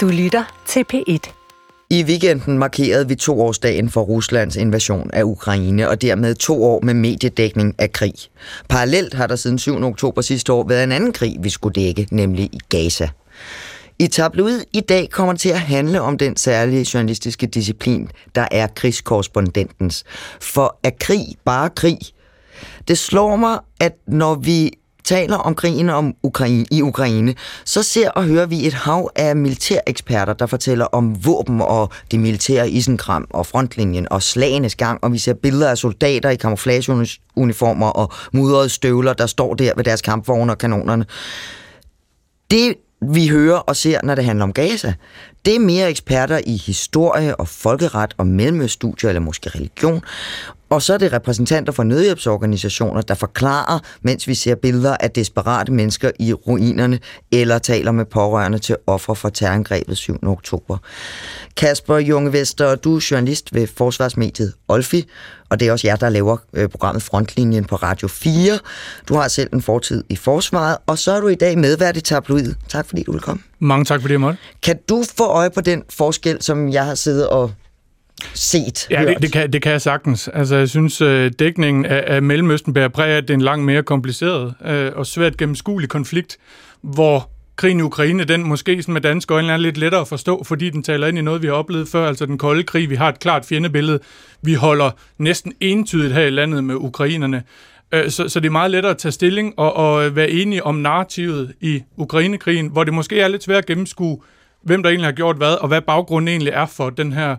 Du lytter til P1. I weekenden markerede vi toårsdagen for Ruslands invasion af Ukraine, og dermed to år med mediedækning af krig. Parallelt har der siden 7. oktober sidste år været en anden krig, vi skulle dække, nemlig i Gaza. I tabloid i dag kommer til at handle om den særlige journalistiske disciplin, der er krigskorrespondentens. For er krig bare krig? Det slår mig, at når vi taler om krigen om Ukraine, i Ukraine, så ser og hører vi et hav af militæreksperter, der fortæller om våben og det militære isenkram og frontlinjen og slagenes gang, og vi ser billeder af soldater i camouflageuniformer og mudrede støvler, der står der ved deres kampvogne og kanonerne. Det vi hører og ser, når det handler om Gaza, det er mere eksperter i historie og folkeret og mellemøststudier eller måske religion. Og så er det repræsentanter for nødhjælpsorganisationer, der forklarer, mens vi ser billeder af desperate mennesker i ruinerne, eller taler med pårørende til ofre for terrorangrebet 7. oktober. Kasper Jungevester, du er journalist ved Forsvarsmediet Olfi, og det er også jer, der laver øh, programmet Frontlinjen på Radio 4. Du har selv en fortid i forsvaret, og så er du i dag medvært i tabloid. Tak fordi du vil komme. Mange tak for det, Mål. Kan du få øje på den forskel, som jeg har siddet og set, Ja, det, det, kan, det kan jeg sagtens. Altså, jeg synes, øh, dækningen af, af Mellemøsten bærer præg af, at det er en langt mere kompliceret øh, og svært gennemskuelig konflikt, hvor krigen i Ukraine, den måske sådan med danske øjne er lidt lettere at forstå, fordi den taler ind i noget, vi har oplevet før, altså den kolde krig. Vi har et klart fjendebillede. Vi holder næsten entydigt her i landet med ukrainerne. Øh, Så, så det er meget lettere at tage stilling og, og være enige om narrativet i Ukrainekrigen, hvor det måske er lidt svært at gennemskue, hvem der egentlig har gjort hvad, og hvad baggrunden egentlig er for den her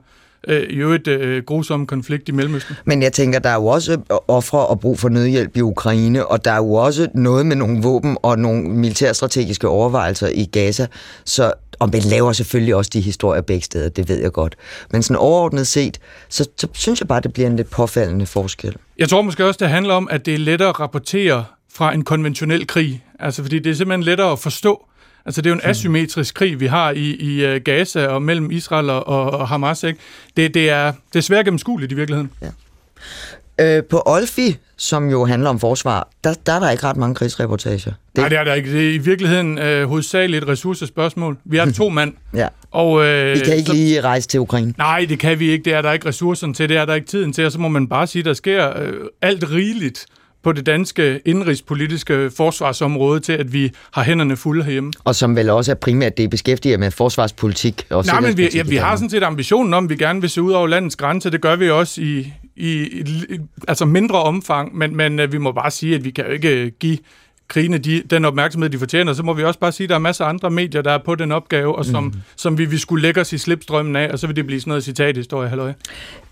øh, i øvrigt øh, grusomme konflikt i Mellemøsten. Men jeg tænker, der er jo også ofre og brug for nødhjælp i Ukraine, og der er jo også noget med nogle våben og nogle militærstrategiske overvejelser i Gaza, så og man laver selvfølgelig også de historier begge steder, det ved jeg godt. Men sådan overordnet set, så, så synes jeg bare, det bliver en lidt påfaldende forskel. Jeg tror måske også, det handler om, at det er lettere at rapportere fra en konventionel krig. Altså, fordi det er simpelthen lettere at forstå. Altså, det er jo en asymmetrisk krig, vi har i, i øh, Gaza og mellem Israel og, og Hamas, ikke? Det, det, er, det er svært gennemskueligt i virkeligheden. Øh, på Olfi, som jo handler om forsvar, der, der er der ikke ret mange krigsreportager. Det... Nej, det er der ikke. Det er i virkeligheden øh, hovedsageligt et ressourcespørgsmål. Vi er to mand. Ja. Og, øh, I kan ikke så- lige rejse til Ukraine. Nej, det kan vi ikke. Det er der ikke ressourcerne til. Det er der ikke tiden til. Og så må man bare sige, der sker øh, alt rigeligt på det danske indrigspolitiske forsvarsområde til, at vi har hænderne fulde herhjemme. Og som vel også er primært det, beskæftiger med forsvarspolitik og Nej, men vi, ja, vi har sådan set ambitionen om, at vi gerne vil se ud over landets grænser. Det gør vi også i, i, i, i altså mindre omfang, men, men øh, vi må bare sige, at vi kan jo ikke øh, give krigene de, den opmærksomhed, de fortjener. Så må vi også bare sige, at der er masser af andre medier, der er på den opgave, og som, mm. som vi, vi skulle lægge os i slipstrømmen af, og så vil det blive sådan noget citathistorie, halløj.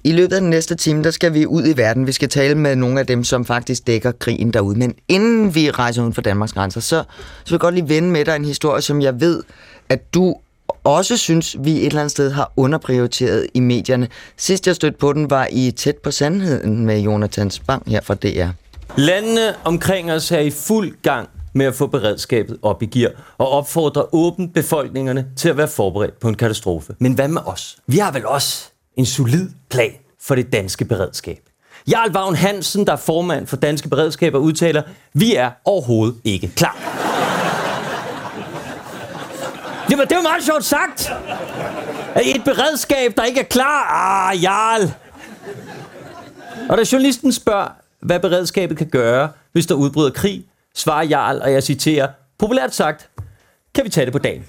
I løbet af den næste time, der skal vi ud i verden. Vi skal tale med nogle af dem, som faktisk dækker krigen derude. Men inden vi rejser uden for Danmarks grænser, så, så vil jeg godt lige vende med dig en historie, som jeg ved, at du også synes, vi et eller andet sted har underprioriteret i medierne. Sidst jeg stødte på den, var i Tæt på Sandheden med Jonathan Spang her fra DR. Landene omkring os er i fuld gang med at få beredskabet op i gear og opfordrer åbent befolkningerne til at være forberedt på en katastrofe. Men hvad med os? Vi har vel også en solid plan for det danske beredskab. Jarl Vagn Hansen, der er formand for Danske Beredskaber, udtaler, vi er overhovedet ikke klar. Jamen, det var jo meget sjovt sagt. Et beredskab, der ikke er klar. Ah, Jarl. Og da journalisten spørger, hvad beredskabet kan gøre, hvis der udbryder krig, svarer Jarl, og jeg citerer, populært sagt, kan vi tage det på dagen.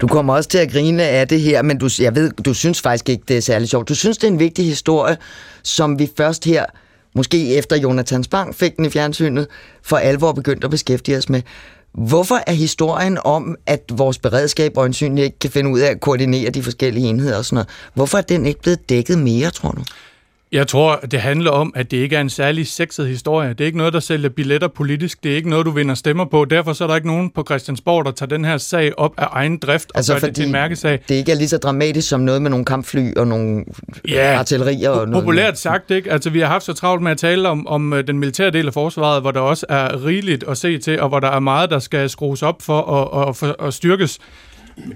Du kommer også til at grine af det her, men du, jeg ved, du synes faktisk ikke, det er særlig sjovt. Du synes, det er en vigtig historie, som vi først her, måske efter Jonathan Spang fik den i fjernsynet, for alvor begyndte at beskæftige os med. Hvorfor er historien om, at vores beredskab øjensynligt ikke kan finde ud af at koordinere de forskellige enheder og sådan noget, hvorfor er den ikke blevet dækket mere, tror du? Jeg tror, det handler om, at det ikke er en særlig sexet historie. Det er ikke noget, der sælger billetter politisk. Det er ikke noget, du vinder stemmer på. Derfor så er der ikke nogen på Christiansborg, der tager den her sag op af egen drift og altså, gør det til en mærkesag. det ikke er lige så dramatisk som noget med nogle kampfly og nogle Ja, artillerier og noget. Populært sagt, ikke? Altså, vi har haft så travlt med at tale om, om øh, den militære del af forsvaret, hvor der også er rigeligt at se til, og hvor der er meget, der skal skrues op for og, og, for, og styrkes.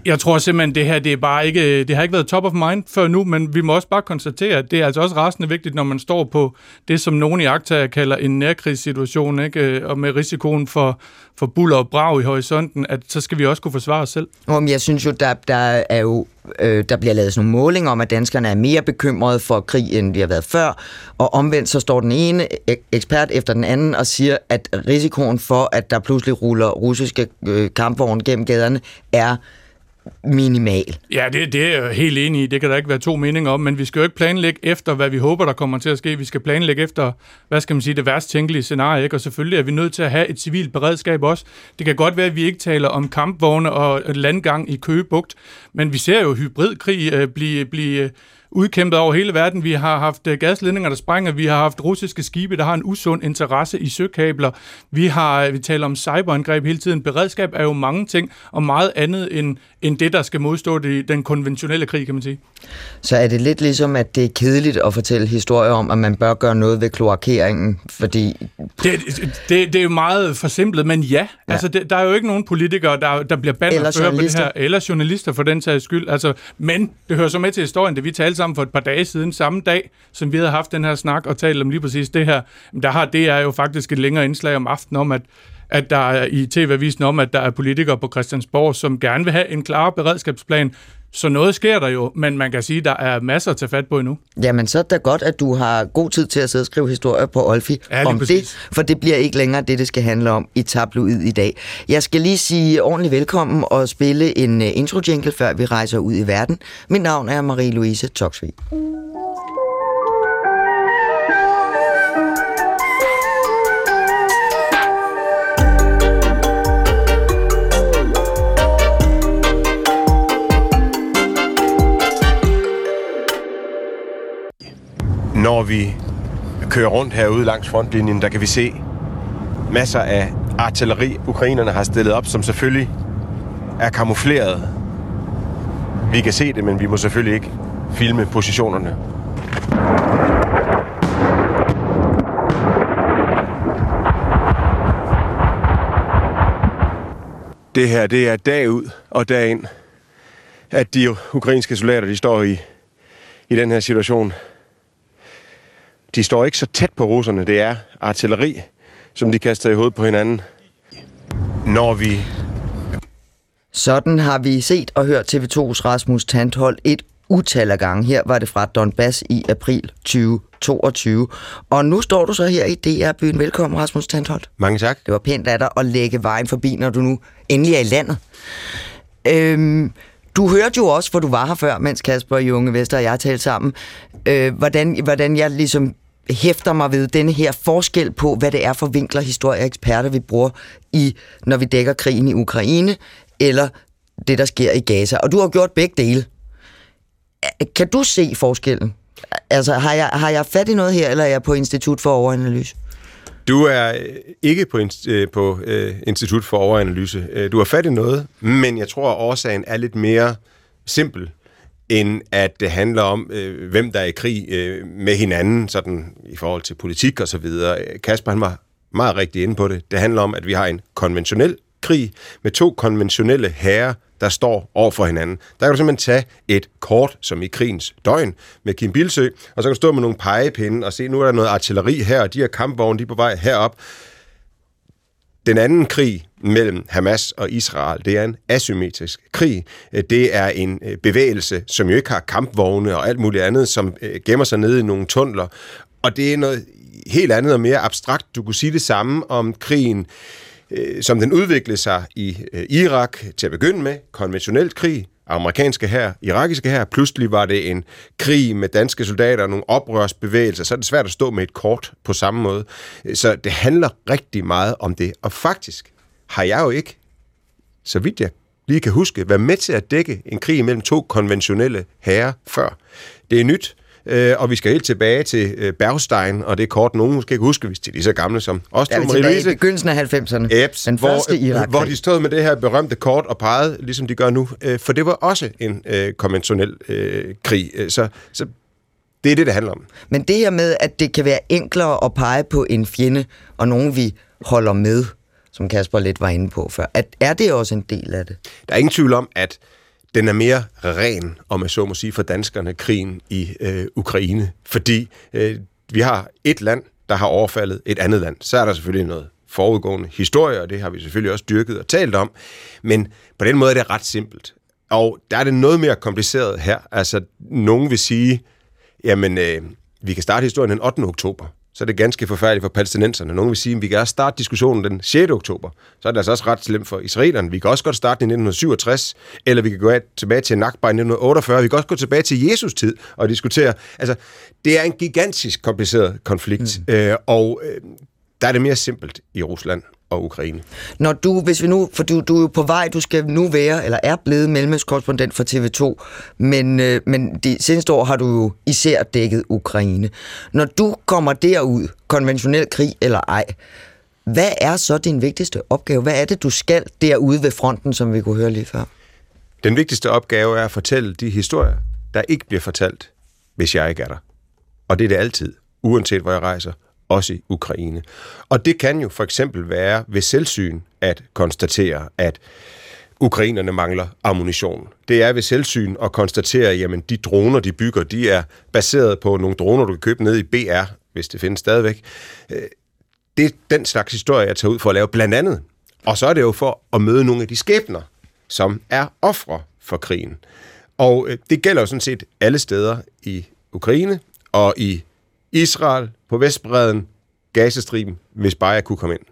Jeg tror simpelthen, det her det er bare ikke, det har ikke været top of mind før nu, men vi må også bare konstatere, at det er altså også rasende vigtigt, når man står på det, som nogen i Akta kalder en nærkrigssituation, ikke? Øh, og med risikoen for, for buller og brag i horisonten, at så skal vi også kunne forsvare os selv. Om jeg synes jo, der, der er jo øh, der bliver lavet sådan nogle målinger om, at danskerne er mere bekymrede for krig, end de har været før, og omvendt så står den ene e-, ekspert efter den anden og siger, at risikoen for, at der pludselig ruller russiske øh, kampvogne gennem gaderne, er minimal. Ja, det, det er jeg helt enig i. Det kan der ikke være to meninger om, men vi skal jo ikke planlægge efter, hvad vi håber, der kommer til at ske. Vi skal planlægge efter, hvad skal man sige, det værst tænkelige scenarie, ikke? og selvfølgelig er vi nødt til at have et civilt beredskab også. Det kan godt være, at vi ikke taler om kampvogne og landgang i Køgebugt, men vi ser jo hybridkrig øh, blive, blive øh, udkæmpet over hele verden. Vi har haft øh, gasledninger, der sprænger. Vi har haft russiske skibe, der har en usund interesse i søkabler. Vi har øh, vi taler om cyberangreb hele tiden. Beredskab er jo mange ting, og meget andet end, end det, der skal modstå det, den konventionelle krig, kan man sige. Så er det lidt ligesom, at det er kedeligt at fortælle historier om, at man bør gøre noget ved kloakeringen, fordi... Det, det, det er jo meget forsimplet, men ja. ja. Altså, det, der er jo ikke nogen politikere, der, der bliver bandet på det her, eller journalister for den sags skyld. Altså, men det hører så med til historien, det vi talte sammen for et par dage siden, samme dag, som vi havde haft den her snak og talt om lige præcis det her. Der har det er jo faktisk et længere indslag om aftenen om, at at der er i TV-avisen om, at der er politikere på Christiansborg, som gerne vil have en klar beredskabsplan. Så noget sker der jo, men man kan sige, at der er masser at tage fat på endnu. Jamen, så er det godt, at du har god tid til at sidde og skrive historier på Olfi ja, om præcis. det, for det bliver ikke længere det, det skal handle om i tabloid i dag. Jeg skal lige sige ordentligt velkommen og spille en uh, intro-jingle, før vi rejser ud i verden. Mit navn er Marie-Louise Toksvig. Når vi kører rundt herude langs frontlinjen, der kan vi se masser af artilleri, ukrainerne har stillet op, som selvfølgelig er kamufleret. Vi kan se det, men vi må selvfølgelig ikke filme positionerne. Det her, det er dag ud og dag ind, at de ukrainske soldater, de står i, i den her situation de står ikke så tæt på russerne. Det er artilleri, som de kaster i hovedet på hinanden. Når vi... Sådan har vi set og hørt TV2's Rasmus Tandhold et utal af gange. Her var det fra Donbass i april 2022. Og nu står du så her i DR-byen. Velkommen, Rasmus Tandholt. Mange tak. Det var pænt af dig at lægge vejen forbi, når du nu endelig er i landet. Øhm, du hørte jo også, for du var her før, mens Kasper Junge Vester og jeg talte sammen, øh, hvordan, hvordan jeg ligesom hæfter mig ved denne her forskel på, hvad det er for vinkler historieeksperter, vi bruger, i, når vi dækker krigen i Ukraine, eller det, der sker i Gaza. Og du har gjort begge dele. Kan du se forskellen? Altså, har jeg, har jeg fat i noget her, eller er jeg på Institut for Overanalyse? Du er øh, ikke på, øh, på uh, Institut for Overanalyse. Du har fat i noget, men jeg tror, at årsagen er lidt mere simpel end at det handler om, øh, hvem der er i krig øh, med hinanden, sådan i forhold til politik og så videre. Kasper, han var meget rigtig inde på det. Det handler om, at vi har en konventionel krig med to konventionelle herrer, der står over for hinanden. Der kan du simpelthen tage et kort, som i krigens døgn, med Kim Bilsø, og så kan du stå med nogle pegepinde og se, nu er der noget artilleri her, og de her kampvogne, de er på vej herop. Den anden krig mellem Hamas og Israel, det er en asymmetrisk krig. Øh, det er en øh, bevægelse, som jo ikke har kampvogne og alt muligt andet, som øh, gemmer sig nede i nogle tunneler. Og det er noget helt andet og mere abstrakt. Du kunne sige det samme om krigen, som den udviklede sig i Irak til at begynde med. Konventionelt krig, amerikanske her, irakiske her. Pludselig var det en krig med danske soldater og nogle oprørsbevægelser, så er det svært at stå med et kort på samme måde. Så det handler rigtig meget om det. Og faktisk har jeg jo ikke, så vidt jeg lige kan huske, været med til at dække en krig mellem to konventionelle herrer før. Det er nyt, øh, og vi skal helt tilbage til øh, Bergstein, og det er kort, nogen måske ikke huske, hvis de er lige så gamle som os. Ja, tilbage i begyndelsen af 90'erne. Eps, den hvor, første irak Hvor de stod med det her berømte kort og pegede, ligesom de gør nu, øh, for det var også en øh, konventionel øh, krig. Øh, så, så det er det, det handler om. Men det her med, at det kan være enklere at pege på en fjende, og nogen vi holder med, som Kasper lidt var inde på før. At, er det også en del af det? Der er ingen tvivl om, at den er mere ren, om jeg så må sige, for danskerne, krigen i øh, Ukraine. Fordi øh, vi har et land, der har overfaldet et andet land. Så er der selvfølgelig noget forudgående historie, og det har vi selvfølgelig også dyrket og talt om. Men på den måde er det ret simpelt. Og der er det noget mere kompliceret her. Altså, nogen vil sige, jamen, øh, vi kan starte historien den 8. oktober. Så er det ganske forfærdeligt for palæstinenserne. Nogen vil sige, at vi kan også starte diskussionen den 6. oktober. Så er det altså også ret slemt for israelerne. Vi kan også godt starte i 1967, eller vi kan gå tilbage til Nakba i 1948. Vi kan også gå tilbage til Jesus tid og diskutere. Altså, det er en gigantisk kompliceret konflikt, mm. øh, og øh, der er det mere simpelt i Rusland og Ukraine. Når du, hvis vi nu, for du, du er jo på vej, du skal nu være, eller er blevet mellemøstkorrespondent for TV2, men, øh, men de seneste år har du jo især dækket Ukraine. Når du kommer derud, konventionel krig eller ej, hvad er så din vigtigste opgave? Hvad er det, du skal derude ved fronten, som vi kunne høre lige før? Den vigtigste opgave er at fortælle de historier, der ikke bliver fortalt, hvis jeg ikke er der. Og det er det altid, uanset hvor jeg rejser, også i Ukraine. Og det kan jo for eksempel være ved selvsyn at konstatere, at ukrainerne mangler ammunition. Det er ved selvsyn at konstatere, at jamen, de droner, de bygger, de er baseret på nogle droner, du kan købe ned i BR, hvis det findes stadigvæk. Øh, det er den slags historie, jeg tager ud for at lave blandt andet. Og så er det jo for at møde nogle af de skæbner, som er ofre for krigen. Og øh, det gælder jo sådan set alle steder i Ukraine og i Israel, på Vestbreden, Gazastriben, hvis bare jeg kunne komme ind.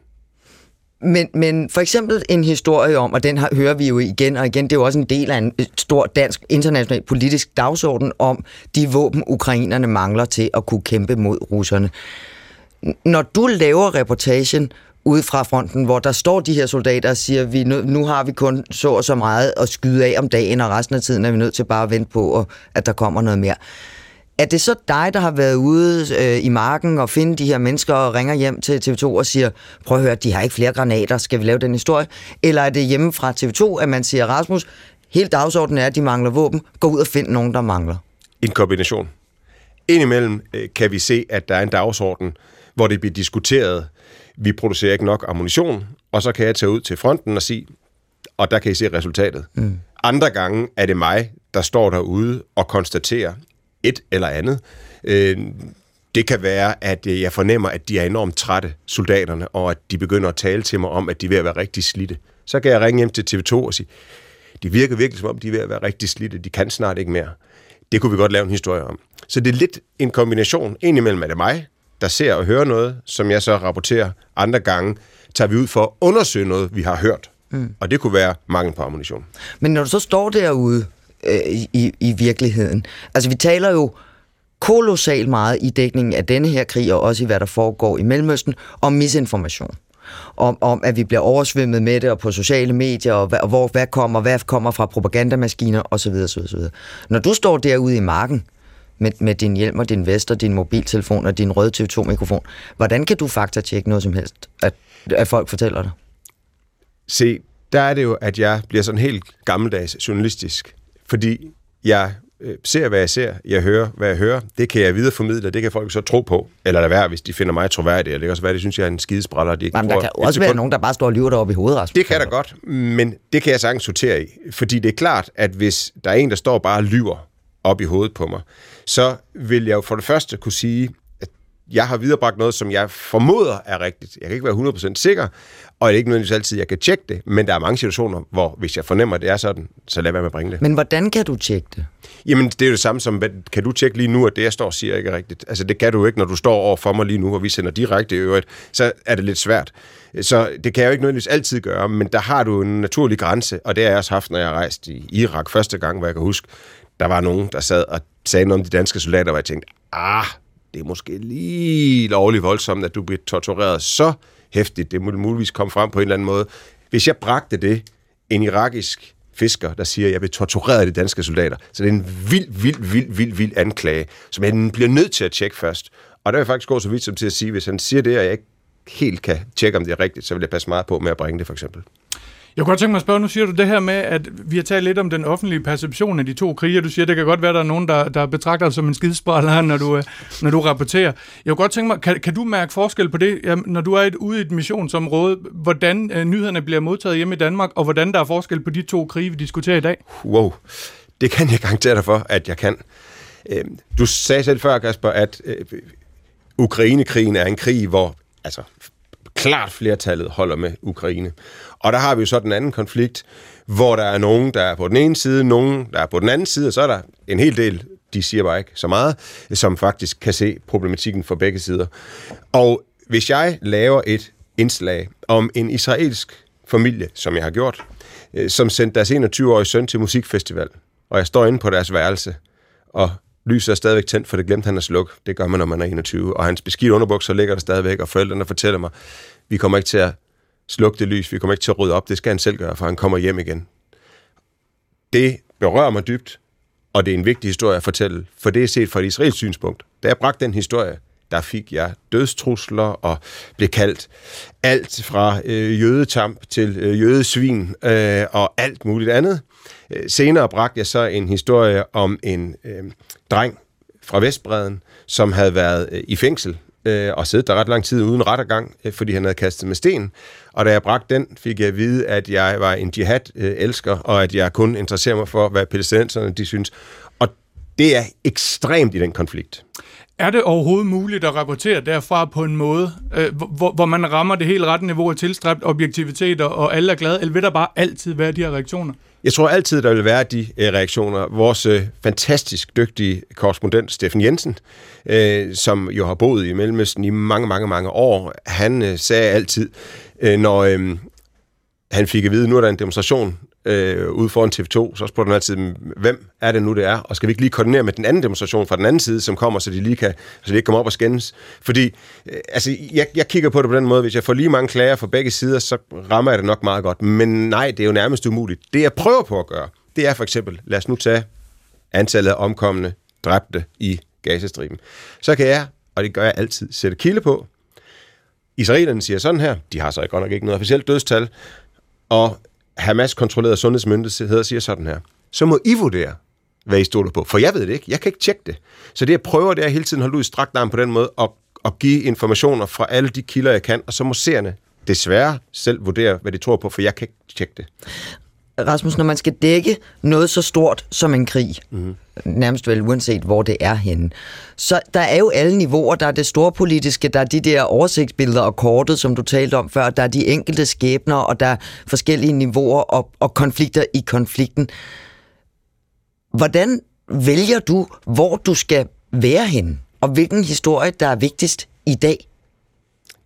Men, men for eksempel en historie om, og den har, hører vi jo igen og igen, det er jo også en del af en stor dansk international politisk dagsorden om de våben, ukrainerne mangler til at kunne kæmpe mod russerne. Når du laver reportagen ude fra fronten, hvor der står de her soldater og siger, vi nu, nu har vi kun så og så meget at skyde af om dagen, og resten af tiden er vi nødt til bare at vente på, at der kommer noget mere. Er det så dig, der har været ude øh, i marken og finde de her mennesker og ringer hjem til TV2 og siger, prøv at høre, de har ikke flere granater, skal vi lave den historie? Eller er det hjemme fra TV2, at man siger, Rasmus, hele dagsordenen er, at de mangler våben, gå ud og find nogen, der mangler? En kombination. Indimellem øh, kan vi se, at der er en dagsorden, hvor det bliver diskuteret, vi producerer ikke nok ammunition, og så kan jeg tage ud til fronten og sige, og der kan I se resultatet. Mm. Andre gange er det mig, der står derude og konstaterer, et eller andet. Øh, det kan være, at jeg fornemmer, at de er enormt trætte, soldaterne, og at de begynder at tale til mig om, at de er ved at være rigtig slidte. Så kan jeg ringe hjem til TV2 og sige, de virker virkelig som om, de er ved at være rigtig slidte. De kan snart ikke mere. Det kunne vi godt lave en historie om. Så det er lidt en kombination. En imellem er det mig, der ser og hører noget, som jeg så rapporterer. Andre gange tager vi ud for at undersøge noget, vi har hørt. Mm. Og det kunne være mangel på ammunition. Men når du så står derude øh, i, i virkeligheden. Altså vi taler jo kolossalt meget i dækningen af denne her krig, og også i hvad der foregår i Mellemøsten, om misinformation. Om, om at vi bliver oversvømmet med det, og på sociale medier, og, hvad, og hvor, hvad kommer, hvad kommer fra propagandamaskiner, osv. osv., osv. Når du står derude i marken, med, med din hjelm og din vest og din mobiltelefon og din røde TV2-mikrofon, hvordan kan du faktatjekke noget som helst, at, at folk fortæller dig? Se, der er det jo, at jeg bliver sådan helt gammeldags journalistisk fordi jeg øh, ser, hvad jeg ser, jeg hører, hvad jeg hører. Det kan jeg videreformidle, det kan folk så tro på. Eller lade være, hvis de finder mig troværdig. Eller det kan også være, det synes jeg er en skidespræller. De ikke Jamen, der kan også være nogen, der bare står og lyver deroppe i hovedet, Rasmus. Det kan der godt, men det kan jeg sagtens sortere i. Fordi det er klart, at hvis der er en, der står bare og lyver op i hovedet på mig, så vil jeg jo for det første kunne sige, at jeg har viderebragt noget, som jeg formoder er rigtigt. Jeg kan ikke være 100% sikker, og det er ikke nødvendigvis altid, jeg kan tjekke det, men der er mange situationer, hvor hvis jeg fornemmer, at det er sådan, så lad være med at bringe det. Men hvordan kan du tjekke det? Jamen, det er jo det samme som, kan du tjekke lige nu, at det, jeg står og siger, ikke er rigtigt? Altså, det kan du ikke, når du står over for mig lige nu, og vi sender direkte i øvrigt, så er det lidt svært. Så det kan jeg jo ikke nødvendigvis altid gøre, men der har du en naturlig grænse, og det har jeg også haft, når jeg har rejst i Irak første gang, hvor jeg kan huske, der var nogen, der sad og sagde noget om de danske soldater, hvor jeg tænkte, ah, det er måske lige lovligt voldsomt, at du bliver tortureret så hæftigt. Det må muligvis komme frem på en eller anden måde. Hvis jeg bragte det, en irakisk fisker, der siger, at jeg bliver tortureret af de danske soldater. Så det er en vild, vild, vild, vild, vild anklage, som jeg bliver nødt til at tjekke først. Og der vil jeg faktisk gå så vidt som til at sige, hvis han siger det, og jeg ikke helt kan tjekke, om det er rigtigt, så vil jeg passe meget på med at bringe det, for eksempel. Jeg kunne godt tænke mig at spørge, nu siger du det her med, at vi har talt lidt om den offentlige perception af de to krige, du siger, det kan godt være, at der er nogen, der, der betragter dig som en skidespræller, når du, øh, når du rapporterer. Jeg kunne godt tænke mig, kan, kan du mærke forskel på det, ja, når du er et, ude i et missionsområde, hvordan øh, nyhederne bliver modtaget hjemme i Danmark, og hvordan der er forskel på de to krige, vi diskuterer i dag? Wow, det kan jeg garantere dig for, at jeg kan. Øh, du sagde selv før, Kasper, at øh, Ukrainekrigen er en krig, hvor altså, klart flertallet holder med Ukraine. Og der har vi jo så den anden konflikt, hvor der er nogen, der er på den ene side, nogen, der er på den anden side, og så er der en hel del, de siger bare ikke så meget, som faktisk kan se problematikken fra begge sider. Og hvis jeg laver et indslag om en israelsk familie, som jeg har gjort, øh, som sendte deres 21-årige søn til musikfestival, og jeg står inde på deres værelse, og lyset er stadigvæk tændt, for det glemte han at slukke. Det gør man, når man er 21. Og hans beskidte underbukser ligger der stadigvæk, og forældrene fortæller mig, vi kommer ikke til at slukke det lys, vi kommer ikke til at rydde op, det skal han selv gøre, for han kommer hjem igen. Det berører mig dybt, og det er en vigtig historie at fortælle, for det er set fra et israelsk synspunkt. Da jeg bragte den historie, der fik jeg dødstrusler og blev kaldt alt fra øh, jødetamp til øh, jødesvin øh, og alt muligt andet. Øh, senere bragte jeg så en historie om en øh, dreng fra Vestbreden, som havde været øh, i fængsel øh, og siddet der ret lang tid uden rettergang, øh, fordi han havde kastet med sten. Og da jeg bragte den, fik jeg at vide, at jeg var en jihad-elsker, og at jeg kun interesserer mig for, hvad palæstinenserne de synes. Og det er ekstremt i den konflikt. Er det overhovedet muligt at rapportere derfra på en måde, øh, hvor, hvor man rammer det helt rette niveau af tilstræbt objektivitet, og alle er glade, eller vil der bare altid være de her reaktioner? Jeg tror altid, der vil være de øh, reaktioner. Vores øh, fantastisk dygtige korrespondent, Steffen Jensen, øh, som jo har boet i Mellemøsten i mange, mange, mange år, han øh, sagde altid, øh, når øh, han fik at vide, at nu er der en demonstration øh, ude foran TV2, så spurgte han altid, hvem er det nu, det er? Og skal vi ikke lige koordinere med den anden demonstration fra den anden side, som kommer, så de lige kan, så de ikke kommer op og skændes? Fordi, øh, altså, jeg, jeg kigger på det på den måde, hvis jeg får lige mange klager fra begge sider, så rammer jeg det nok meget godt. Men nej, det er jo nærmest umuligt. Det, jeg prøver på at gøre, det er for eksempel, lad os nu tage antallet af omkomne, dræbte i Gazastriben. Så kan jeg, og det gør jeg altid, sætte kilde på. Israelerne siger sådan her, de har så godt nok ikke noget officielt dødstal, og Hamas-kontrollerede sundhedsmyndigheder siger sådan her. Så må I vurdere, hvad I stoler på. For jeg ved det ikke. Jeg kan ikke tjekke det. Så det, jeg prøver, det er hele tiden at holde ud i strakt arm på den måde, og, og give informationer fra alle de kilder, jeg kan, og så må seerne desværre selv vurdere, hvad de tror på, for jeg kan ikke tjekke det. Rasmus, når man skal dække noget så stort som en krig, mm. nærmest vel uanset hvor det er henne, så der er jo alle niveauer. Der er det store politiske, der er de der oversigtsbilleder og kortet, som du talte om før, der er de enkelte skæbner, og der er forskellige niveauer og, og konflikter i konflikten. Hvordan vælger du, hvor du skal være henne, og hvilken historie, der er vigtigst i dag?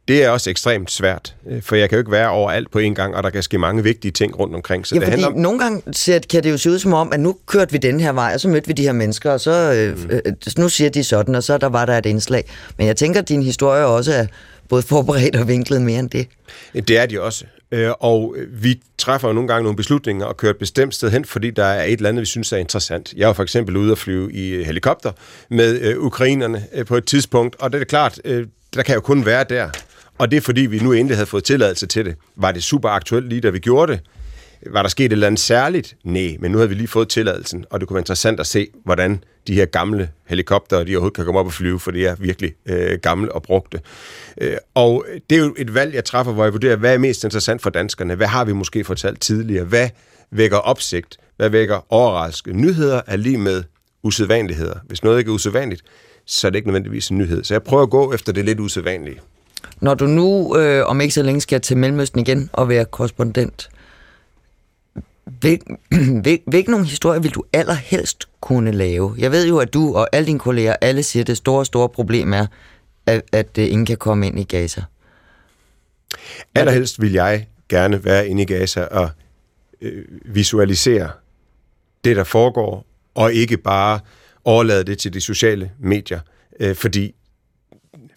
Det er også ekstremt svært, øh, for jeg kan jo ikke være overalt på en gang, og der kan ske mange vigtige ting rundt omkring. Så ja, det handler om... nogle gange kan det jo se ud som om, at nu kørte vi den her vej, og så mødte vi de her mennesker, og så øh, mm. øh, nu siger de sådan, og så der var der et indslag. Men jeg tænker, at din historie også er både forberedt og vinklet mere end det. Det er de også. Øh, og vi træffer jo nogle gange nogle beslutninger og kører et bestemt sted hen, fordi der er et eller andet, vi synes er interessant. Jeg var for eksempel ude at flyve i helikopter med øh, ukrainerne øh, på et tidspunkt, og det er klart, øh, der kan jo kun være der. Og det er fordi, vi nu endelig havde fået tilladelse til det. Var det super aktuelt lige da vi gjorde det? Var der sket et eller andet særligt? Nej, men nu havde vi lige fået tilladelsen, og det kunne være interessant at se, hvordan de her gamle helikopter, de overhovedet kan komme op og flyve, for de er virkelig øh, gamle og brugte. Øh, og det er jo et valg, jeg træffer, hvor jeg vurderer, hvad er mest interessant for danskerne? Hvad har vi måske fortalt tidligere? Hvad vækker opsigt? Hvad vækker overraskelse? Nyheder er lige med usædvanligheder. Hvis noget ikke er usædvanligt, så er det ikke nødvendigvis en nyhed. Så jeg prøver at gå efter det lidt usædvanlige. Når du nu øh, om ikke så længe skal til Mellemøsten igen og være korrespondent, hvil, hvil, hvilke nogle historier vil du allerhelst kunne lave? Jeg ved jo, at du og alle dine kolleger, alle siger, at det store, store problem er, at, at øh, ingen kan komme ind i Gaza. Allerhelst vil jeg gerne være inde i Gaza og øh, visualisere det, der foregår, og ikke bare overlade det til de sociale medier. Øh, fordi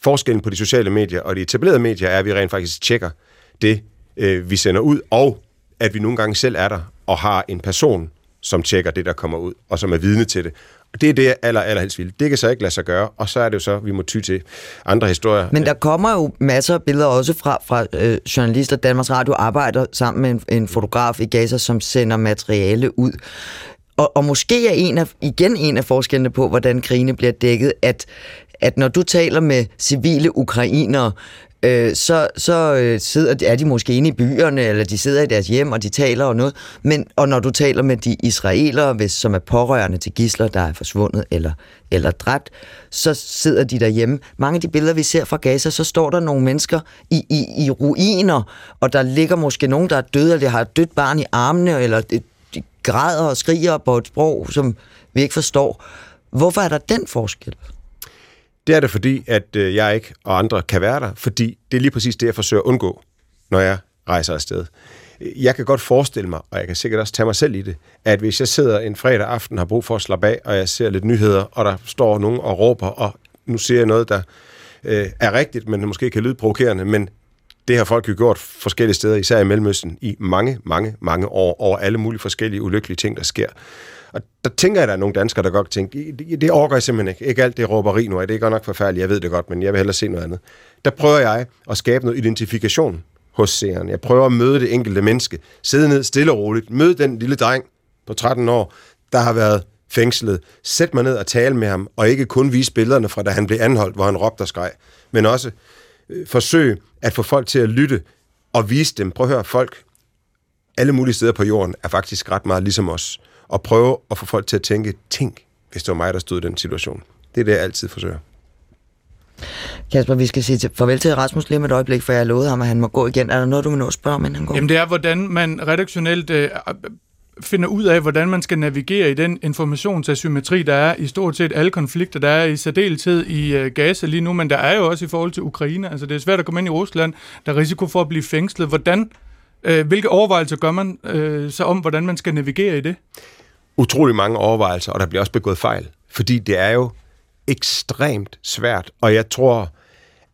forskellen på de sociale medier og de etablerede medier er, at vi rent faktisk tjekker det, øh, vi sender ud, og at vi nogle gange selv er der og har en person, som tjekker det, der kommer ud, og som er vidne til det. Det er det, jeg aller, allerhelst vil. Det kan så ikke lade sig gøre, og så er det jo så, vi må ty til andre historier. Men der kommer jo masser af billeder også fra, fra øh, journalister. Danmarks Radio arbejder sammen med en, en fotograf i Gaza, som sender materiale ud. Og, og måske er en af, igen en af forskellene på, hvordan krigene bliver dækket, at, at når du taler med civile ukrainere, øh, så, så øh, sidder, er de måske inde i byerne, eller de sidder i deres hjem, og de taler og noget. Men, og når du taler med de israelere, hvis, som er pårørende til gisler, der er forsvundet eller, eller dræbt, så sidder de derhjemme. Mange af de billeder, vi ser fra Gaza, så står der nogle mennesker i, i, i ruiner, og der ligger måske nogen, der er døde, eller har et dødt barn i armene, eller de græder og skriger på et sprog, som vi ikke forstår. Hvorfor er der den forskel? Det er det, fordi at øh, jeg ikke og andre kan være der, fordi det er lige præcis det, jeg forsøger at undgå, når jeg rejser afsted. Jeg kan godt forestille mig, og jeg kan sikkert også tage mig selv i det, at hvis jeg sidder en fredag aften og har brug for at slappe af, og jeg ser lidt nyheder, og der står nogen og råber, og nu ser jeg noget, der øh, er rigtigt, men måske kan lyde provokerende, men det har folk jo gjort forskellige steder, især i Mellemøsten, i mange, mange, mange år, over alle mulige forskellige ulykkelige ting, der sker. Og der tænker jeg, at der er nogle danskere, der godt tænker, det, det overgår jeg simpelthen ikke. Ikke alt det råberi nu, det er godt nok forfærdeligt, jeg ved det godt, men jeg vil hellere se noget andet. Der prøver jeg at skabe noget identifikation hos seeren. Jeg prøver at møde det enkelte menneske, sidde ned stille og roligt, møde den lille dreng på 13 år, der har været fængslet, sæt mig ned og tale med ham, og ikke kun vise billederne fra, da han blev anholdt, hvor han råbte og skreg, men også øh, forsøge at få folk til at lytte og vise dem, prøv at høre, folk alle mulige steder på jorden er faktisk ret meget ligesom os og prøve at få folk til at tænke, tænk, hvis det var mig, der stod i den situation. Det er det, jeg altid forsøger. Kasper, vi skal sige til, farvel til Rasmus lige med et øjeblik, for jeg lovede ham, at han må gå igen. Er der noget, du vil nå at spørge om, inden han går? Jamen det er, hvordan man redaktionelt øh, finder ud af, hvordan man skal navigere i den informationsasymmetri, der er i stort set alle konflikter. Der er i særdeleshed i øh, Gaza lige nu, men der er jo også i forhold til Ukraine. Altså det er svært at komme ind i Rusland. Der er risiko for at blive fængslet. Hvordan, øh, hvilke overvejelser gør man øh, så om, hvordan man skal navigere i det? Utrolig mange overvejelser, og der bliver også begået fejl. Fordi det er jo ekstremt svært, og jeg tror,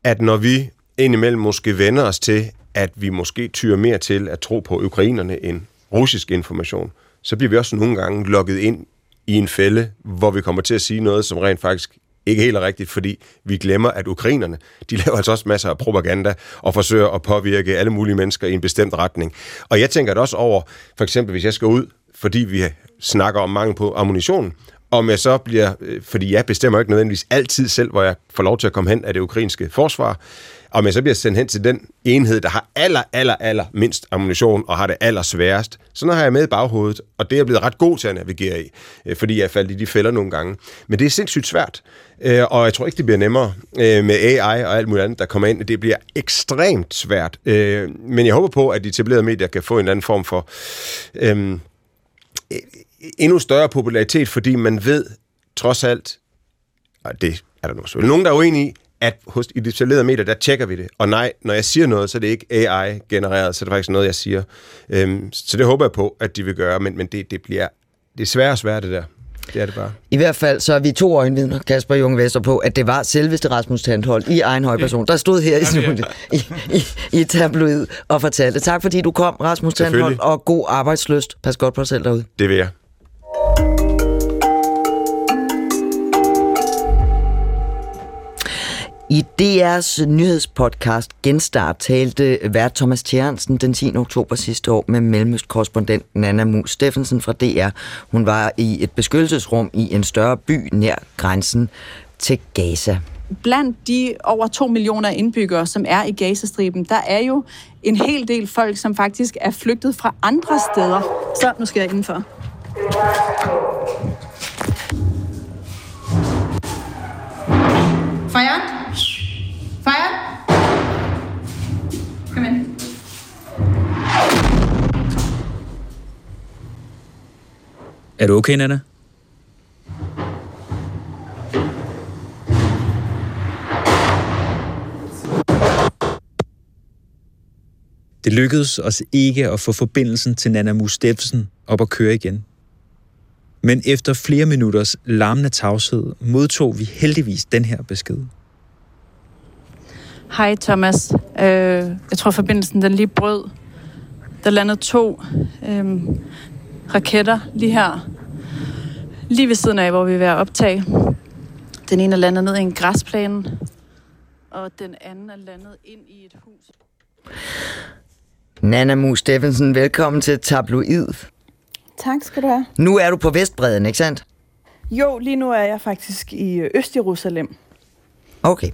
at når vi indimellem måske vender os til, at vi måske tyrer mere til at tro på ukrainerne end russisk information, så bliver vi også nogle gange lukket ind i en fælde, hvor vi kommer til at sige noget, som rent faktisk ikke helt er rigtigt, fordi vi glemmer, at ukrainerne, de laver altså også masser af propaganda og forsøger at påvirke alle mulige mennesker i en bestemt retning. Og jeg tænker det også over, for eksempel hvis jeg skal ud, fordi vi snakker om mangel på ammunition, om jeg så bliver, øh, fordi jeg bestemmer ikke nødvendigvis altid selv, hvor jeg får lov til at komme hen af det ukrainske forsvar, om jeg så bliver sendt hen til den enhed, der har aller, aller, aller mindst ammunition og har det aller sværest. Så når har jeg med i baghovedet, og det er jeg blevet ret god til at navigere i, øh, fordi jeg faldt i de fælder nogle gange. Men det er sindssygt svært, øh, og jeg tror ikke, det bliver nemmere med AI og alt muligt andet, der kommer ind. Det bliver ekstremt svært, men jeg håber på, at de etablerede medier kan få en eller anden form for øhm, endnu større popularitet, fordi man ved trods alt, og det er der nu nogen, der er uenige i, at hos i de medier, der tjekker vi det. Og nej, når jeg siger noget, så er det ikke AI-genereret, så er det faktisk noget, jeg siger. Øhm, så det håber jeg på, at de vil gøre, men, men det, det bliver det er svært og svært, det der. Det er det bare. I hvert fald så er vi to øjenvidner, Kasper Junge Vester, på, at det var selveste Rasmus Tandhold i egen højperson, der stod her i studiet i, i, i tabloid og fortalte. Tak fordi du kom, Rasmus Tandhold, og god arbejdsløst. Pas godt på dig selv derude. Det vil jeg. I DR's nyhedspodcast Genstart talte vært Thomas Tjernsen den 10. oktober sidste år med mellemøstkorrespondent Nana Mus Steffensen fra DR. Hun var i et beskyttelsesrum i en større by nær grænsen til Gaza. Blandt de over 2 millioner indbyggere, som er i Gazastriben, der er jo en hel del folk, som faktisk er flygtet fra andre steder. Så nu skal jeg indenfor. Feiern. Fire. Kom ind. Er du okay, Nana? Det lykkedes os ikke at få forbindelsen til Nana Mustefsen op at køre igen. Men efter flere minutters larmende tavshed modtog vi heldigvis den her besked. Hej Thomas. Øh, jeg tror forbindelsen den lige brød. Der landede to øh, raketter lige her. lige ved siden af, hvor vi er ved at optage. Den ene er landet ned i en græsplæne, og den anden er landet ind i et hus. Nana Mu Steffensen, velkommen til Tabloid. Tak skal du have. Nu er du på Vestbreden, ikke sandt? Jo, lige nu er jeg faktisk i Øst-Jerusalem. Okay.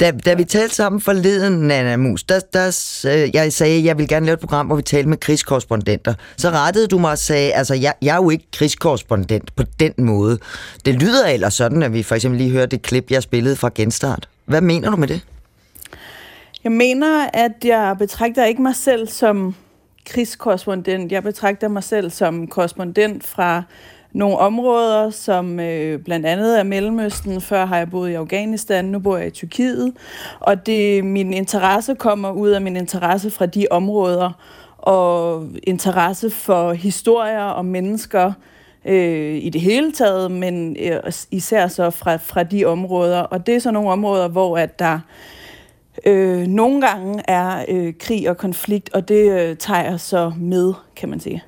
Da, da vi talte sammen forleden, Nana Mus, der, der, øh, jeg sagde, at jeg vil gerne lave et program, hvor vi talte med krigskorrespondenter. Så rettede du mig og sagde, altså jeg, jeg er jo ikke krigskorrespondent på den måde. Det lyder ellers sådan, at vi for eksempel lige hørte det klip, jeg spillede fra Genstart. Hvad mener du med det? Jeg mener, at jeg betragter ikke mig selv som krigskorrespondent. Jeg betragter mig selv som korrespondent fra nogle områder, som øh, blandt andet er Mellemøsten. Før har jeg boet i Afghanistan, nu bor jeg i Tyrkiet. Og det, min interesse kommer ud af min interesse fra de områder, og interesse for historier og mennesker øh, i det hele taget, men øh, især så fra, fra de områder. Og det er så nogle områder, hvor at der øh, nogle gange er øh, krig og konflikt, og det øh, tager jeg så med, kan man sige.